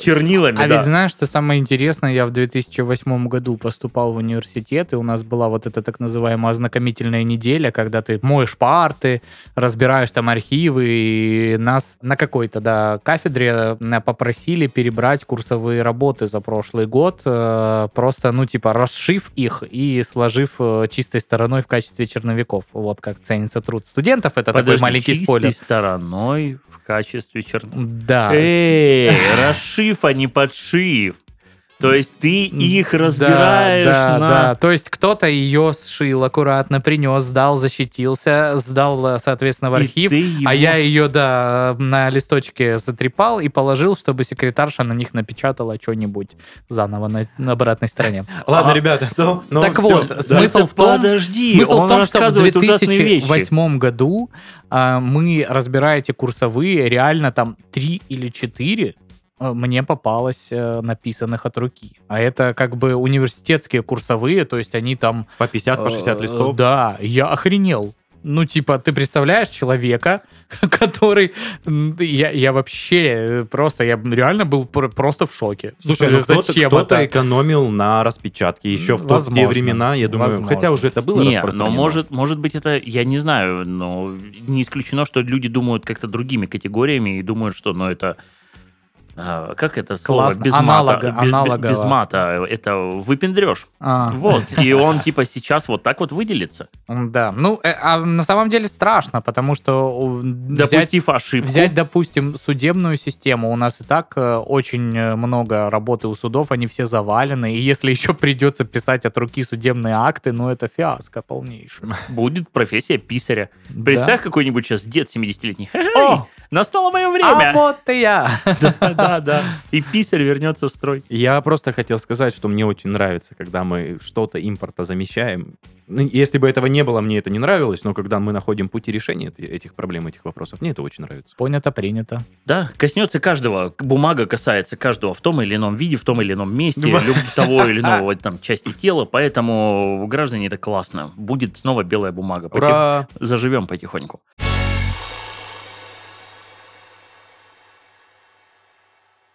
Чернилами, А да. ведь знаешь, что самое интересное, я в 2008 году поступал в университет, и у нас была вот эта так называемая ознакомительная неделя, когда ты моешь парты, разбираешь там архивы, и нас на какой-то, да, кафедре э, попросили перебрать курсовые работы за прошлый год, э, просто, ну, типа, расшив их и сложив э, чистой стороной в качестве черновиков. Вот как ценится труд студентов, это такой Подожди, маленький чистой спойлер. стороной в качестве черного. Да. Эй, расшив, а не подшив. То есть ты их разбираешь да, да, на... да. То есть кто-то ее сшил аккуратно, принес, сдал, защитился, сдал, э, соответственно, в И архив. ты его- А я ее, да, на листочке затрепал и положил, чтобы секретарша на них напечатала что-нибудь заново на, на обратной стороне. Ладно, А- ребят, то... ну, Так вот, да. смысл в том- Подожди, Смысл он в том, что в рассказывает ужасные вещи. 2008 году а, мы, разбирая эти курсовые, реально там три или четыре а, мне попалось э, написанных от руки. А это как бы университетские курсовые, то есть они там... По 50, по 60 э, листов. Да, я охренел. Ну, типа, ты представляешь человека, который... Я, я вообще э, просто... Я реально был пр- просто в шоке. Слушай, ну кто-то, Зачем кто-то это? экономил на распечатке еще в то- в те Возможно. времена, я думаю, Возможно. хотя уже это было Не, но может, может быть это, я не знаю, но не исключено, что люди думают как-то другими категориями и думают, что, ну, это а, как это слово? Классно. Без Аналога- мата. Аналогово. Без мата. Это выпендрешь. А. Вот. И он типа сейчас вот так вот выделится. Да, ну, э, а на самом деле страшно, потому что у, взять, Допустив ошибку. взять, допустим, судебную систему, у нас и так э, очень э, много работы у судов, они все завалены, и если еще придется писать от руки судебные акты, ну, это фиаско полнейшее. Будет профессия писаря. Представь, какой-нибудь сейчас дед 70-летний. Да. Эй, О, настало мое а время. вот и я. Да, да. И писарь вернется в строй. Я просто хотел сказать, что мне очень нравится, когда мы что-то импорта замещаем. Ну, Если бы этого не было, мне это не нравилось, но когда мы находим пути решения эти- этих проблем, этих вопросов, мне это очень нравится. Понято, принято. Да, коснется каждого. Бумага касается каждого в том или ином виде, в том или ином месте, люб- того или иного там части тела. Поэтому, граждане, это классно. Будет снова белая бумага. Потих- Ура! Заживем потихоньку.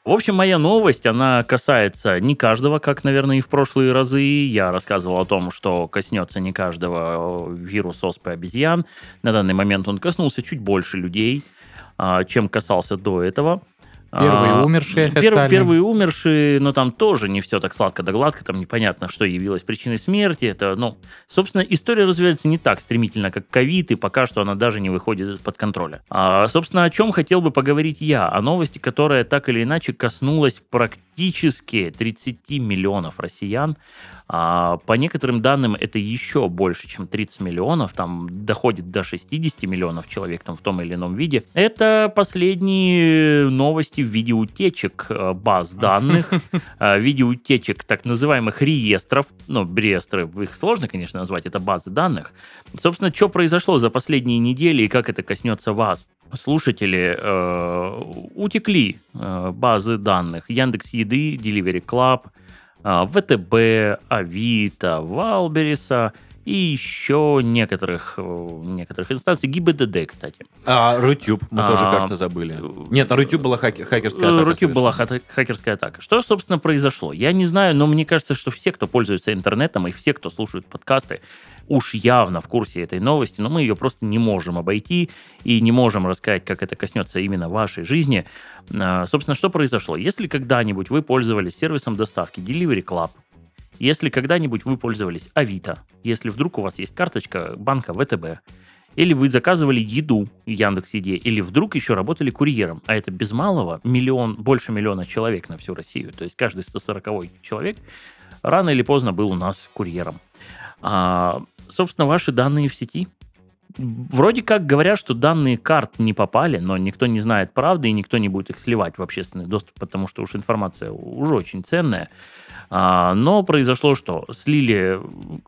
В общем, моя новость, она касается не каждого, как, наверное, и в прошлые разы. Я рассказывал о том, что коснется не каждого э, вирус оспы обезьян. На данный момент он коснулся чуть больше людей, а, чем касался до этого. Первые А, умершие официально. Первые умершие, но там тоже не все так сладко да гладко, там непонятно, что явилось причиной смерти. Это, ну, собственно, история развивается не так стремительно, как ковид, и пока что она даже не выходит из-под контроля. А, собственно, о чем хотел бы поговорить я? О новости, которая так или иначе коснулась практически 30 миллионов россиян. А, по некоторым данным, это еще больше, чем 30 миллионов, там доходит до 60 миллионов человек там в том или ином виде. Это последние новости в виде утечек э, баз данных, э, в виде утечек так называемых реестров. Ну, реестры, их сложно, конечно, назвать, это базы данных. Собственно, что произошло за последние недели и как это коснется вас? Слушатели э, утекли э, базы данных Яндекс Еды, Delivery Club, ВТБ, Авито, Валбериса и еще некоторых, э, некоторых инстанций. ГИБДД, кстати. А, Рутюб мы тоже, А, кажется, забыли. Нет, на Рутюб была хаки- хакерская атака. Рутюб была хата- хакерская атака. Что, собственно, произошло? Я не знаю, но мне кажется, что все, кто пользуется интернетом, и все, кто слушает подкасты, уж явно в курсе этой новости, но мы ее просто не можем обойти и не можем рассказать, как это коснется именно вашей жизни. А, Собственно, что произошло? Если когда-нибудь вы пользовались сервисом доставки Delivery Club, если когда-нибудь вы пользовались Авито, если вдруг у вас есть карточка банка ВТБ, или вы заказывали еду в Яндекс.Еде, или вдруг еще работали курьером, а это без малого миллион, больше миллиона человек на всю Россию, то есть каждый 140 человек рано или поздно был у нас курьером. А, собственно, ваши данные в сети. Вроде как говорят, что данные карт не попали, но никто не знает правды, и никто не будет их сливать в общественный доступ, потому что уж информация уже очень ценная. А, но произошло что? Слили,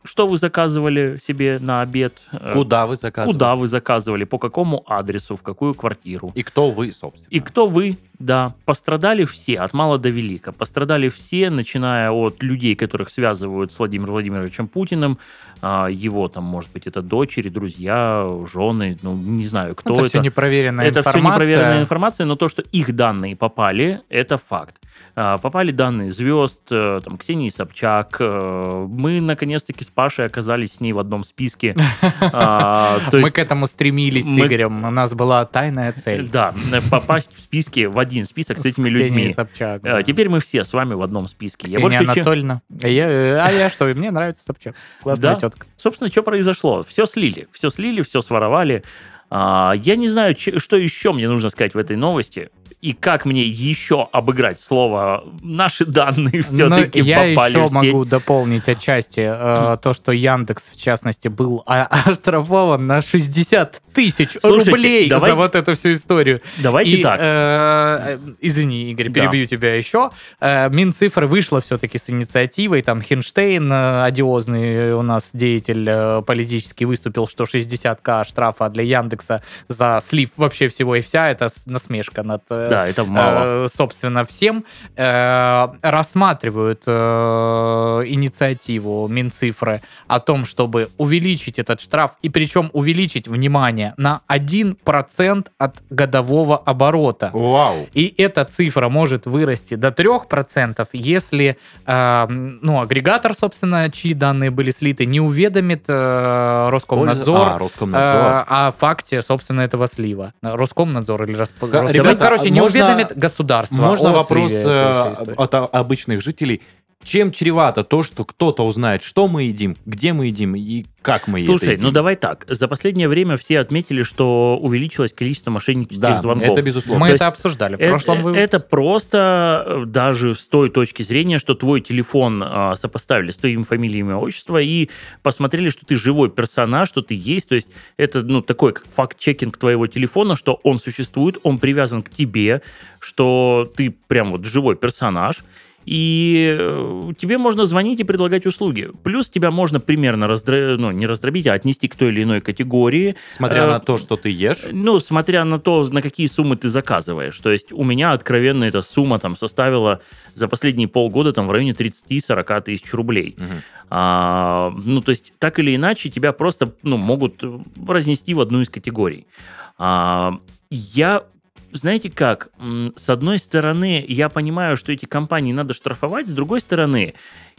что вы заказывали себе на обед? э, Куда вы заказывали? Куда вы заказывали, по какому адресу, в какую квартиру. И кто вы, собственно? И кто вы, Да, пострадали все, от мала до велика. Пострадали все, начиная от людей, которых связывают с Владимиром Владимировичем Путиным, а, его там, может быть, это дочери, друзья, жены, ну, не знаю, кто это. это. все непроверенная Это все информация. непроверенная информация, но то, что их данные попали, это факт. А, Попали данные звезд, э, там, Ксении Собчак. э, Мы, наконец-таки, с Пашей оказались с ней в одном списке. А, Мы к этому стремились с Игорем. У нас была тайная цель. Да, попасть в списки, в один список с этими Ксенией людьми. Собчак. А, да. Теперь мы все с вами в одном списке. Я Ксения больше чем- Анатольевна. А я, э, а я что, мне нравится Собчак. Классная Да. тетка. Собственно, что произошло? Все слили, все слили, все своровали. А, Я не знаю, что еще мне нужно сказать в этой новости. И как мне еще обыграть слово «наши данные все-таки Но я попали еще в сеть». могу дополнить отчасти э, то, что Яндекс, в частности, был а- оштрафован на 60 тысяч Слушайте, рублей давай- за вот эту всю историю. Давайте И, так. э, извини, Игорь, Да. перебью тебя еще. Э, Минцифры вышла все-таки с инициативой. Там Хинштейн, э, одиозный у нас деятель э, политический, выступил, что 60к штрафа для Яндекса за слив вообще всего и вся. Это насмешка над э, Да, это мало. э, собственно, всем э, рассматривают э, инициативу Минцифры о том, чтобы увеличить этот штраф, и причем увеличить, внимание, на 1% от годового оборота. Вау. И эта цифра может вырасти до 3%, если э, ну, агрегатор, собственно, чьи данные были слиты, не уведомит э, Роскомнадзор А, Роскомнадзор. э, о факте, собственно, этого слива. Роскомнадзор или Росп... Ребята, Короче, не можно- уведомит государство Можно вопрос э, от обычных жителей? Чем чревато то, что кто-то узнает, что мы едим, где мы едим и как мы Слушай, это едим? ну давай так. За последнее время все отметили, что увеличилось количество мошеннических да, звонков. это безусловно. Мы то это обсуждали в Э- прошлом э, выпуске. Это просто э, даже с той точки зрения, что твой телефон а, сопоставили с твоим фамилией, имя, отчество и посмотрели, что ты живой персонаж, что ты есть. То есть это ну, такой как факт-чекинг твоего телефона, что он существует, он привязан к тебе, что ты прям вот живой персонаж. И э, тебе можно звонить и предлагать услуги. Плюс тебя можно примерно раздро... ну, не раздробить, а отнести к той или иной категории. Смотря э, на то, что ты ешь, Ну, смотря на то, на какие суммы ты заказываешь. То есть у меня откровенно эта сумма там составила за последние полгода там в районе 30-40 тысяч рублей. Мгм. А, ну, то есть так или иначе тебя просто ну, могут разнести в одну из категорий. А, я знаете как, с одной стороны, я понимаю, что эти компании надо штрафовать, с другой стороны,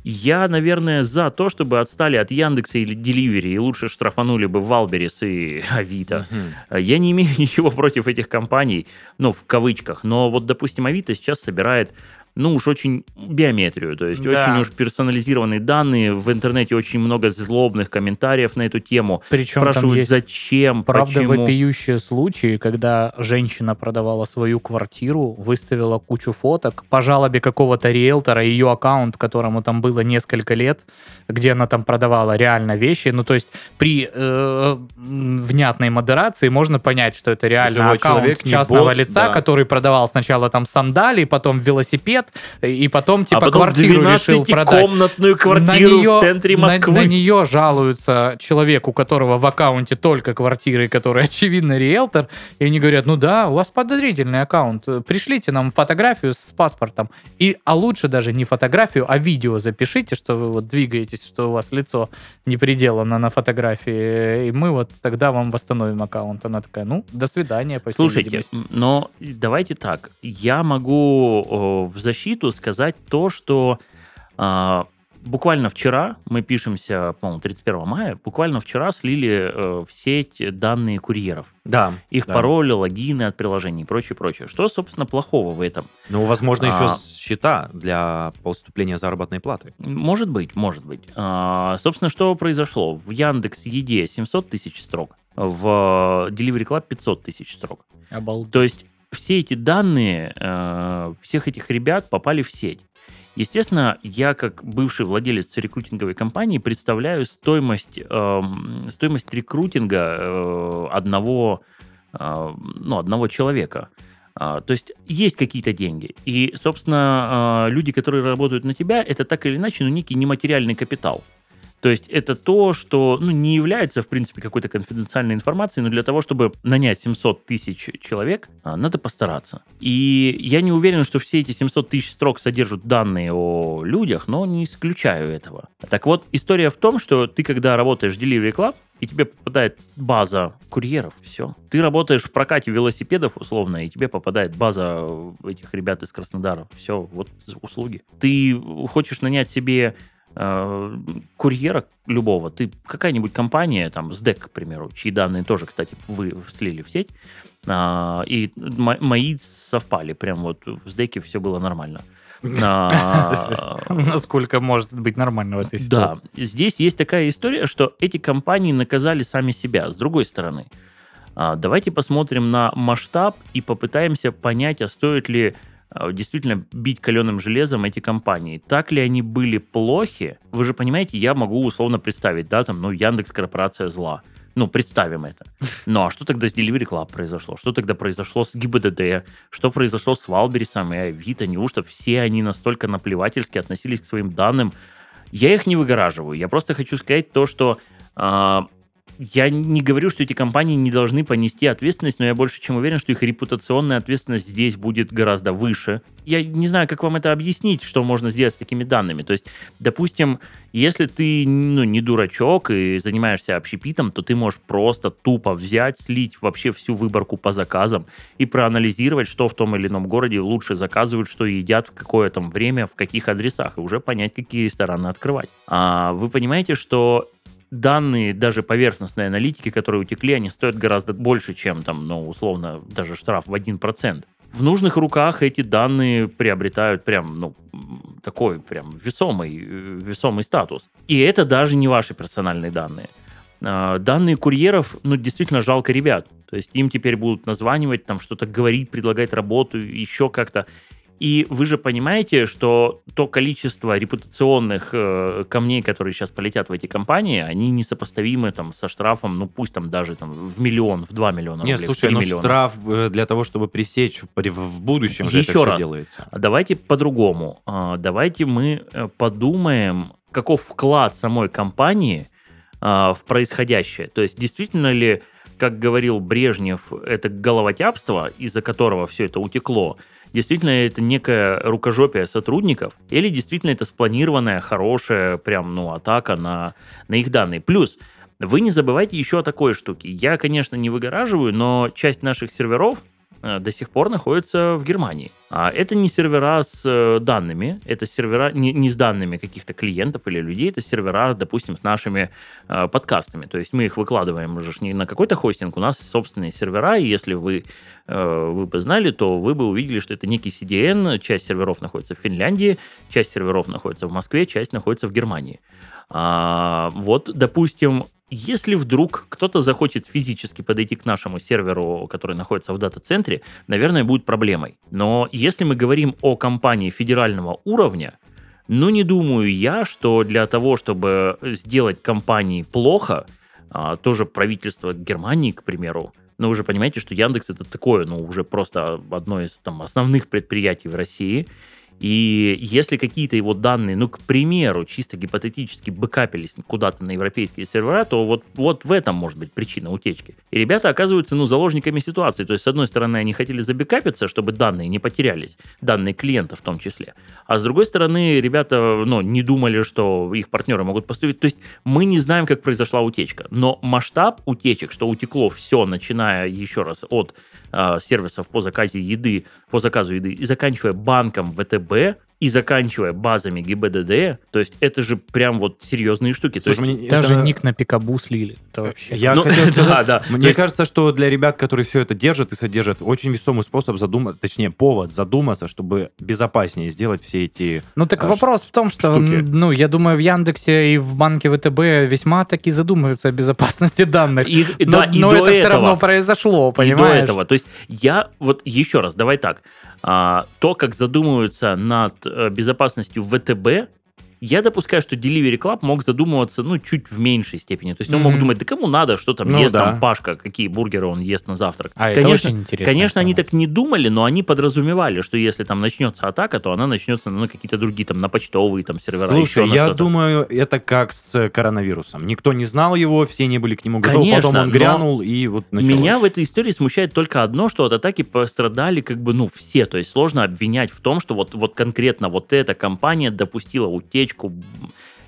я, наверное, за то, чтобы отстали от Яндекса или Деливери и лучше штрафанули бы Валберис и Авито. Э, Я не имею ничего против этих компаний, ну, в кавычках, но вот, допустим, Авито сейчас собирает, ну, уж очень биометрию, то есть Да. очень уж персонализированные данные, в интернете очень много злобных комментариев на эту тему, Причем там спрашивают, есть зачем, правда почему. вопиющие случаи, когда женщина продавала свою квартиру, выставила кучу фоток, по жалобе какого-то риэлтора, ее аккаунт, которому там было несколько лет, где она там продавала реально вещи, ну, то есть при э, внятной модерации можно понять, что это реально Живой аккаунт человек, частного бот, лица, да. который продавал сначала там сандали, потом велосипед, и потом типа а потом квартиру решил продать. комнатную квартиру На неё- в центре на- Москвы. На, нее жалуются человек, у которого в аккаунте только квартиры, который, очевидно, риэлтор, и они говорят, ну да, у вас подозрительный аккаунт, пришлите нам фотографию с паспортом, и, а лучше даже не фотографию, а видео запишите, что вы вот двигаетесь, что у вас лицо не приделано на фотографии, и мы вот тогда вам восстановим аккаунт. Она такая, ну, до свидания, по Слушайте, но давайте так. Я могу о, в защиту сказать то, что а, буквально вчера, мы пишемся, по-моему, 31 мая, буквально вчера слили э, в сеть данные курьеров. Да. Их да. пароли, логины от приложений и прочее, прочее. Что, собственно, плохого в этом? Ну, возможно, А. еще счета для поступления заработной платы. Может быть, может быть. А, собственно, что произошло? В Яндекс Еде 700 тысяч строк, в Delivery Club 500 тысяч строк. Обалдеть. То есть все эти данные э, всех этих ребят попали в сеть. Естественно, я как бывший владелец рекрутинговой компании представляю стоимость, эм, стоимость рекрутинга э, одного, э, ну, одного человека. А, то есть есть какие-то деньги. И, собственно, э, люди, которые работают на тебя, это так или иначе, ну, некий нематериальный капитал. То есть это то, что ну, не является, в принципе, какой-то конфиденциальной информацией, но для того, чтобы нанять 700 тысяч человек, а, надо постараться. И я не уверен, что все эти 700 тысяч строк содержат данные о людях, но не исключаю этого. Так вот, история в том, что ты, когда работаешь в Delivery Club, и тебе попадает база курьеров, все. Ты работаешь в прокате велосипедов, условно, и тебе попадает база этих ребят из Краснодара. Все, вот услуги. Ты хочешь нанять себе курьера любого, ты какая-нибудь компания, там, СДЭК, к примеру, чьи данные тоже, кстати, вы слили в сеть, э, и мои совпали, прям вот в СДЭКе все было нормально. Насколько может быть нормально в этой ситуации. Да, здесь есть такая история, что эти компании наказали сами себя. С другой стороны, а, давайте посмотрим на масштаб и попытаемся понять, а стоит ли а, действительно бить каленым железом эти компании. Так ли они были плохи? Вы же понимаете, я могу условно представить, да, там, ну, Яндекс корпорация зла. Ну, представим это. Ну, а что тогда с Delivery Club произошло? Что тогда произошло с ГИБДД? Что произошло с Валберисом и Авито? Неужто все они настолько наплевательски относились к своим данным? Я их не выгораживаю. Я просто хочу сказать то, что э, я не говорю, что эти компании не должны понести ответственность, но я больше чем уверен, что их репутационная ответственность здесь будет гораздо выше. Я не знаю, как вам это объяснить, что можно сделать с такими данными. То есть, допустим, если ты ну, не дурачок и занимаешься общепитом, то ты можешь просто тупо взять, слить вообще всю выборку по заказам и проанализировать, что в том или ином городе лучше заказывают, что едят, в какое там время, в каких адресах, и уже понять, какие рестораны открывать. А вы понимаете, что данные даже поверхностной аналитики, которые утекли, они стоят гораздо больше, чем там, ну, условно, даже штраф в 1%. В нужных руках эти данные приобретают прям, ну, такой прям весомый, весомый статус. И это даже не ваши персональные данные. А, данные курьеров, ну, действительно жалко ребят. То есть им теперь будут названивать, там что-то говорить, предлагать работу, еще как-то. И вы же понимаете, что то количество репутационных э, камней, которые сейчас полетят в эти компании, они несопоставимы там со штрафом, ну пусть там даже там в миллион, в два миллиона Нет, рублей, слушай, но миллиона. штраф э, для того, чтобы пресечь в, в будущем же Еще это раз, все делается. давайте по-другому. А, давайте мы э, подумаем, каков вклад самой компании а, в происходящее. То есть действительно ли, как говорил Брежнев, это головотяпство, из-за которого все это утекло, действительно это некое рукожопие сотрудников, или действительно это спланированная, хорошая прям, ну, атака на, на их данные. Плюс, вы не забывайте еще о такой штуке. Я, конечно, не выгораживаю, но часть наших серверов до сих пор находится в Германии. А это не сервера с э, данными, это сервера не, не с данными каких-то клиентов или людей, это сервера, допустим, с нашими э, подкастами. То есть мы их выкладываем уже не на какой-то хостинг, у нас собственные сервера, и если вы, э, вы бы знали, то вы бы увидели, что это некий CDN, часть серверов находится в Финляндии, часть серверов находится в Москве, часть находится в Германии. А, вот, допустим, если вдруг кто-то захочет физически подойти к нашему серверу, который находится в дата-центре, наверное, будет проблемой. Но если мы говорим о компании федерального уровня, ну, не думаю я, что для того, чтобы сделать компании плохо, а, тоже правительство Германии, к примеру, но вы же понимаете, что Яндекс это такое, ну, уже просто одно из там, основных предприятий в России, и если какие-то его данные, ну, к примеру, чисто гипотетически бэкапились куда-то на европейские сервера, то вот, вот в этом может быть причина утечки. И ребята оказываются, ну, заложниками ситуации. То есть, с одной стороны, они хотели забекапиться, чтобы данные не потерялись, данные клиента в том числе. А с другой стороны, ребята, ну, не думали, что их партнеры могут поступить. То есть, мы не знаем, как произошла утечка. Но масштаб утечек, что утекло все, начиная еще раз от сервисов по заказе еды, по заказу еды и заканчивая банком ВТБ, и заканчивая базами ГИБДД, то есть это же прям вот серьезные штуки. Слушай, то есть, мне, даже это... ник на пикабу слили. Это вообще... Я ну, хотел сказать, да, да. Мне есть... кажется, что для ребят, которые все это держат и содержат, очень весомый способ задуматься, точнее, повод задуматься, чтобы безопаснее сделать все эти Ну так а, вопрос в том, что, штуки. ну, я думаю, в Яндексе и в банке ВТБ весьма таки задумываются о безопасности данных. И, но да, и но до это этого, все равно произошло, понимаешь? И до этого. То есть я вот еще раз, давай так. А, то, как задумываются над э, безопасностью ВТБ, Я допускаю, что Delivery Club мог задумываться, ну, чуть в меньшей степени. То есть он мог думать, да кому надо, что там Ну ест да. там Пашка, какие бургеры он ест на завтрак. А это конечно, очень интересно. Конечно, они так не думали, но они подразумевали, что если там начнется атака, то она начнется на какие-то другие, там, на почтовые там сервера, Слушай, еще я думаю, это как с коронавирусом. Никто не знал его, все не были к нему готовы, Конечно, потом он грянул, и вот началось. Меня в этой истории смущает только одно, что от атаки пострадали как бы, ну, все. То есть сложно обвинять в том, что вот, вот конкретно вот эта компания допустила утечку.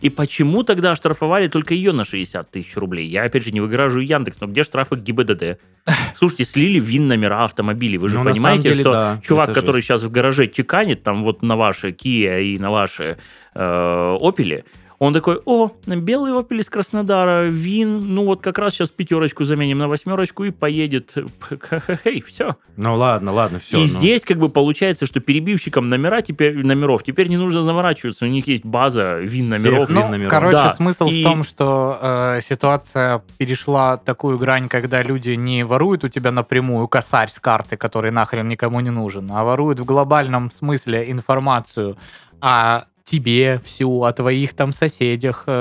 И почему тогда оштрафовали только ее на 60 тысяч рублей? Я, опять же, не выгораживаю Яндекс, но где штрафы ГИБДД? Слушайте, слили ВИН номера автомобилей. Вы же Ну, понимаете, деле, что да, чувак, который жесть. сейчас в гараже чеканит там вот на ваши Kia и на ваши э, Опели, он такой, о, белый Opel из Краснодара, ВИН, ну вот как раз сейчас пятерочку заменим на восьмерочку и поедет. Эй, все. Ну ладно, ладно, все. и здесь как бы получается, что перебивщикам номера теперь, номеров теперь не нужно заворачиваться, у них есть база ВИН номеров. Ну, Вин номеров. короче, Да, смысл и- в том, что э, ситуация перешла такую грань, когда люди не воруют у тебя напрямую косарь с карты, который нахрен никому не нужен, а воруют в глобальном смысле информацию о тебе всю, о твоих там соседях, э,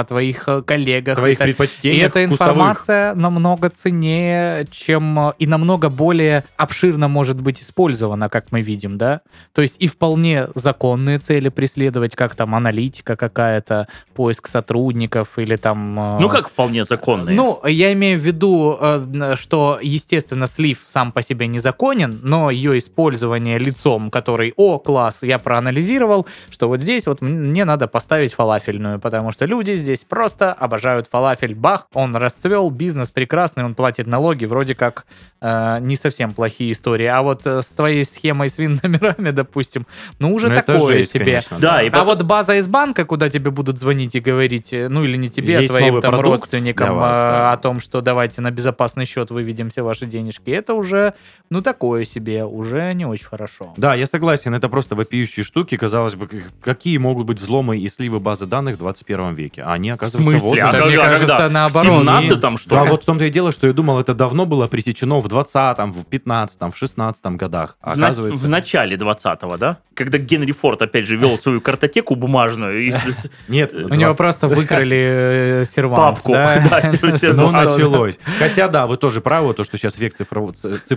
о твоих э, коллегах. Твоих и так- И предпочтениях эта вкусовых. информация намного ценнее, чем э, и намного более обширно может быть использована, как мы видим, да? То есть и вполне законные цели преследовать, как там аналитика какая-то, поиск сотрудников или там... Ну как вполне законные. Ну, я имею в виду, что, естественно, слив сам по себе незаконен, но ее использование лицом, который, о, класс, я проанализировал, что вот здесь вот мне надо поставить фалафельную, потому что люди здесь просто обожают фалафель. Бах, он расцвел, бизнес прекрасный, он платит налоги, вроде как э, не совсем плохие истории. А вот э, с твоей схемой с вин-номерами, допустим, ну уже Ну, это такое жесть, себе. конечно, Да, и А вот база из банка, куда тебе будут звонить и говорить, э, ну или не тебе, а Есть твоим новый там родственникам вас, э, да. о том, что давайте на безопасный счет выведем все ваши денежки, это уже, ну такое себе, уже не очень хорошо. Да, я согласен, это просто вопиющие штуки. Казалось бы, к- какие могут быть взломы и сливы базы данных в 21 веке? А они, оказывается, смысле? вот... А Да, когда- мне кажется, когда? наоборот. В 17-м, что Да, вот в том-то и дело, что я думал, это давно было пресечено в 20-м, в 15-м, в 16-м годах. А В, оказывается... в начале 20-го, да? Когда Генри Форд, опять же, вел свою картотеку бумажную. и- Нет, У него просто выкрали э, сервант, Папку. да? Да, сервант. Ну, началось. Хотя, да, вы тоже правы, то, что сейчас век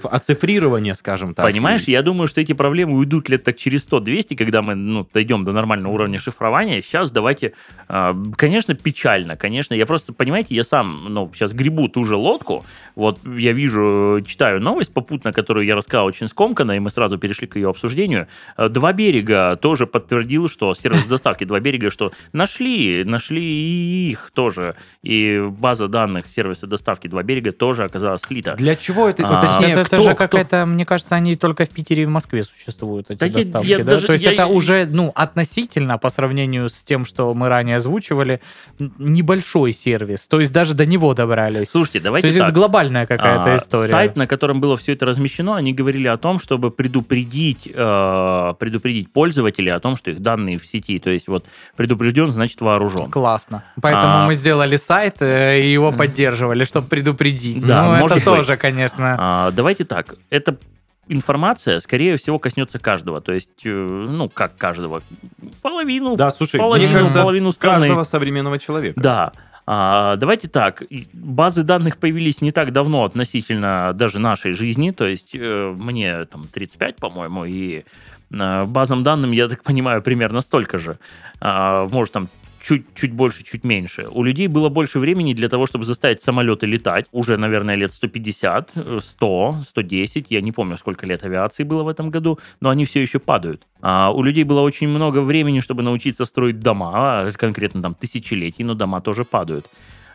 оцифрирования, скажем так. Понимаешь, я думаю, что эти проблемы уйдут лет так через 100-200, когда мы ну, дойдем до нормального уровня шифрования. Сейчас давайте... э, конечно, печально, конечно. Я просто, понимаете, я сам ну, сейчас гребу ту же лодку. Вот я вижу, читаю новость попутно, которую я рассказал очень скомканно, и мы сразу перешли к ее обсуждению. Э, Два берега тоже подтвердил, что сервис доставки Два берега, что нашли, нашли и их тоже. И база данных сервиса доставки Два берега тоже оказалась слита. Для чего это? А, Точнее, это, это кто- же кто- какая-то, мне кажется, они только в Питере и в Москве существуют, эти Да я- доставки, я да? даже- То есть я- это уже, ну, относительно по сравнению с тем, что мы ранее озвучивали, небольшой сервис. То есть даже до него добрались. Слушайте, То давайте есть так. это глобальная какая-то А, история. Сайт, на котором было все это размещено, они говорили о том, чтобы предупредить, э, предупредить пользователей о том, что их данные в сети. То есть вот предупрежден, значит вооружен. Классно. Поэтому А. мы сделали сайт э, и его поддерживали, чтобы предупредить. Да, ну, это быть. тоже, конечно. А, давайте так. Это информация, скорее всего, коснется каждого. То есть, э, ну, как каждого? Половину. Да, слушай, половину, мне кажется, половину страны. каждого современного человека. Да. А, давайте так. Базы данных появились не так давно относительно даже нашей жизни. То есть э, мне там 35, по-моему, и э, базам данным, я так понимаю, примерно столько же. А, может, там чуть, чуть больше, чуть меньше. У людей было больше времени для того, чтобы заставить самолеты летать. Уже, наверное, лет 150, э, 100, 110. Я не помню, сколько лет авиации было в этом году, но они все еще падают. А у людей было очень много времени, чтобы научиться строить дома, а, конкретно там тысячелетий, но дома тоже падают.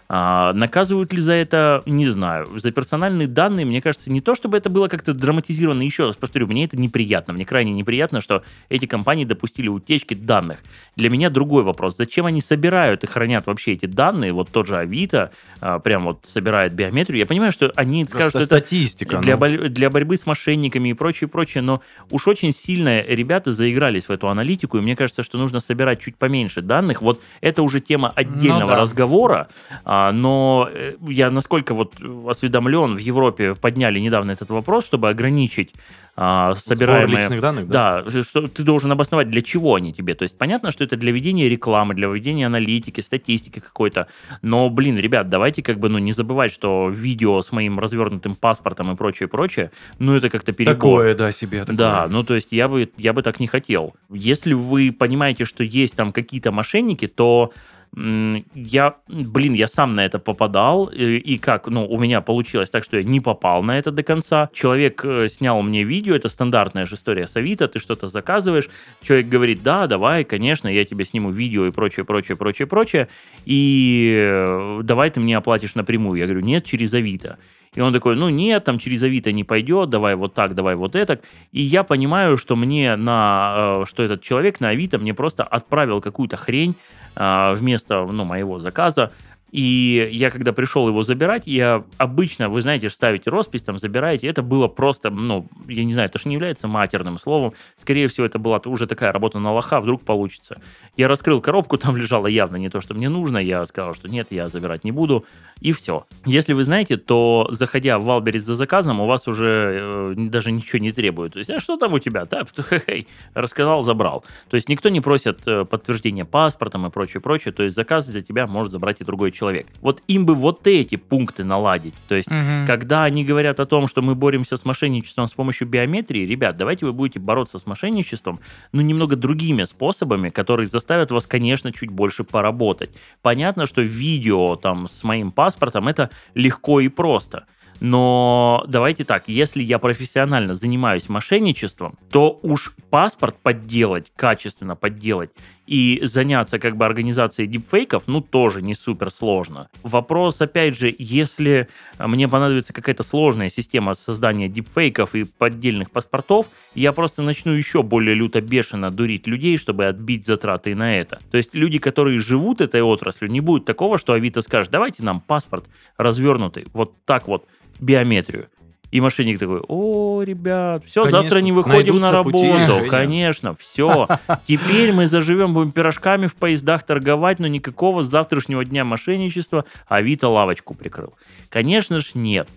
А, наказывают ли за это, не знаю. За персональные данные, мне кажется, не то, чтобы это было как-то драматизировано. Еще раз повторю, мне это неприятно. Мне крайне неприятно, что эти компании допустили утечки данных. Для меня другой вопрос. Зачем они собирают и хранят вообще эти данные? Вот тот же Авито а, прям вот собирает биометрию. Я понимаю, что они скажут, что Просто это статистика. для, ну. для борьбы с мошенниками и прочее, прочее, но уж очень сильно ребята заигрались в эту аналитику, и мне кажется, что нужно собирать чуть поменьше данных. Вот это уже тема отдельного Ну да. разговора, А, но э, я насколько вот осведомлен, в Европе подняли недавно этот вопрос, чтобы ограничить а, собираемые... личных данных, да? Да, что ты должен обосновать, для чего они тебе. То есть понятно, что это для ведения рекламы, для ведения аналитики, статистики какой-то. Но, блин, ребят, давайте как бы, ну, не забывать, что видео с моим развернутым паспортом и прочее, прочее, ну, это как-то перебор. Такое, да, себе. Такое. Да, ну то есть я бы, я бы так не хотел. Если вы понимаете, что есть там какие-то мошенники, то я, блин, я сам на это попадал, и, и как, ну, у меня получилось так, что я не попал на это до конца. Человек э, снял мне видео, это стандартная же история с Авито, ты что-то заказываешь, человек говорит, да, давай, конечно, я тебе сниму видео и прочее, прочее, прочее, прочее, и э, давай ты мне оплатишь напрямую. Я говорю, нет, через Авито. И он такой, ну нет, там через Авито не пойдет, давай вот так, давай вот это. И я понимаю, что мне на, э, что этот человек на Авито мне просто отправил какую-то хрень э, вместо, ну, моего заказа. И я, когда пришел его забирать, я обычно, вы знаете, ставите роспись, там забираете, это было просто, ну, я не знаю, это же не является матерным словом. Скорее всего, это была уже такая работа на лоха, вдруг получится. Я раскрыл коробку, там лежало явно не то, что мне нужно. Я сказал, что нет, я забирать не буду. И все. Если вы знаете, то, заходя в Валберис за заказом, у вас уже э, даже ничего не требует. То есть, а что там у тебя? Да, рассказал, забрал. То есть, никто не просит э, подтверждения паспортом и прочее, прочее. То есть, заказ за тебя может забрать и другой человек. Вот им бы вот эти пункты наладить. То есть, Мгм. когда они говорят о том, что мы боремся с мошенничеством с помощью биометрии, ребят, давайте вы будете бороться с мошенничеством, но немного другими способами, которые заставят вас, конечно, чуть больше поработать. Понятно, что видео там с моим паспортом это легко и просто. Но давайте так, если я профессионально занимаюсь мошенничеством, то уж паспорт подделать, качественно подделать и заняться как бы организацией дипфейков, ну, тоже не супер сложно. Вопрос, опять же, если мне понадобится какая-то сложная система создания дипфейков и поддельных паспортов, я просто начну еще более люто бешено дурить людей, чтобы отбить затраты на это. То есть люди, которые живут этой отраслью, не будет такого, что Авито скажет, давайте нам паспорт развернутый, вот так вот, биометрию. И мошенник такой, о, ребят, все, Конечно, завтра не выходим на работу. Конечно, все. Теперь мы заживем, будем пирожками в поездах торговать, но никакого завтрашнего дня мошенничества Авито лавочку прикрыл. Конечно ж нет.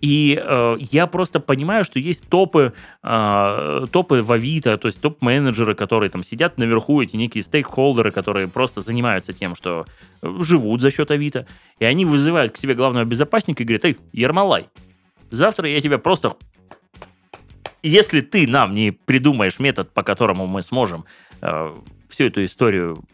И э, я просто понимаю, что есть топы, э, топы в Авито, то есть топ-менеджеры, которые там сидят наверху, эти некие стейкхолдеры, которые просто занимаются тем, что э, живут за счет Авито. И они вызывают к себе главного безопасника и говорят, эй, Ермолай, завтра я тебя просто... Если ты нам не придумаешь метод, по которому мы сможем э, всю эту историю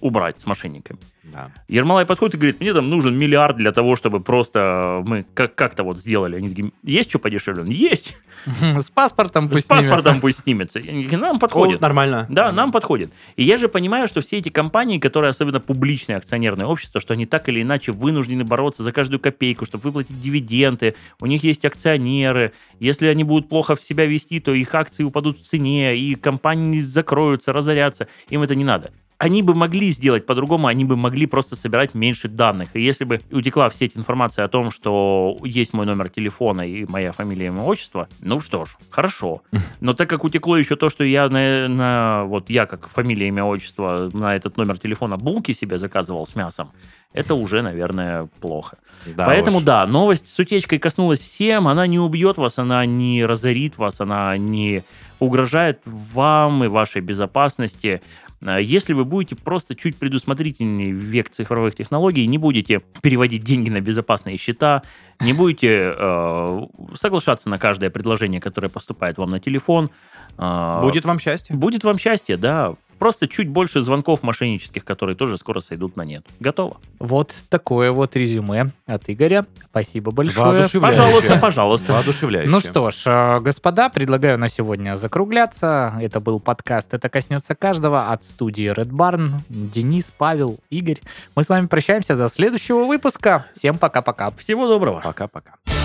убрать с мошенниками. Да. Ермолай подходит и говорит, мне там нужен миллиард для того, чтобы просто мы как- как-то вот сделали. Они такие, есть что подешевле? Он, Есть. С паспортом С пусть паспортом снимется. пусть снимется. Нам подходит. нормально. Да, нам подходит. И я же понимаю, что все эти компании, которые особенно публичные акционерные общества, что они так или иначе вынуждены бороться за каждую копейку, чтобы выплатить дивиденды. У них есть акционеры. Если они будут плохо в себя вести, то их акции упадут в цене, и компании закроются, разорятся. Им это не надо. Они бы могли сделать по-другому, они бы могли просто собирать меньше данных. И если бы утекла в сеть информация о том, что есть мой номер телефона и моя фамилия имя, отчество, ну что ж, хорошо. Но так как утекло еще то, что я на, на- вот я как фамилия, имя, отчество на этот номер телефона булки себе заказывал с мясом, это уже, наверное, плохо. Да Поэтому уж. да, новость с утечкой коснулась всем, она не убьет вас, она не разорит вас, она не угрожает вам и вашей безопасности. А Если вы будете просто чуть предусмотрительнее в век цифровых технологий, не будете переводить деньги на безопасные счета, не будете э, соглашаться на каждое предложение, которое поступает вам на телефон. э, Будет вам счастье. будет вам счастье, да. Просто чуть больше звонков мошеннических, которые тоже скоро сойдут на нет. Готово. Вот такое вот резюме от Игоря. Спасибо большое. Пожалуйста, пожалуйста. Воодушевляюще. Ну что ж, э, господа, предлагаю на сегодня закругляться. Это был подкаст «Это коснется каждого» от студии Red Barn. Денис, Павел, Игорь. Мы с вами прощаемся до следующего выпуска. Всем пока-пока. Всего доброго. Пока-пока.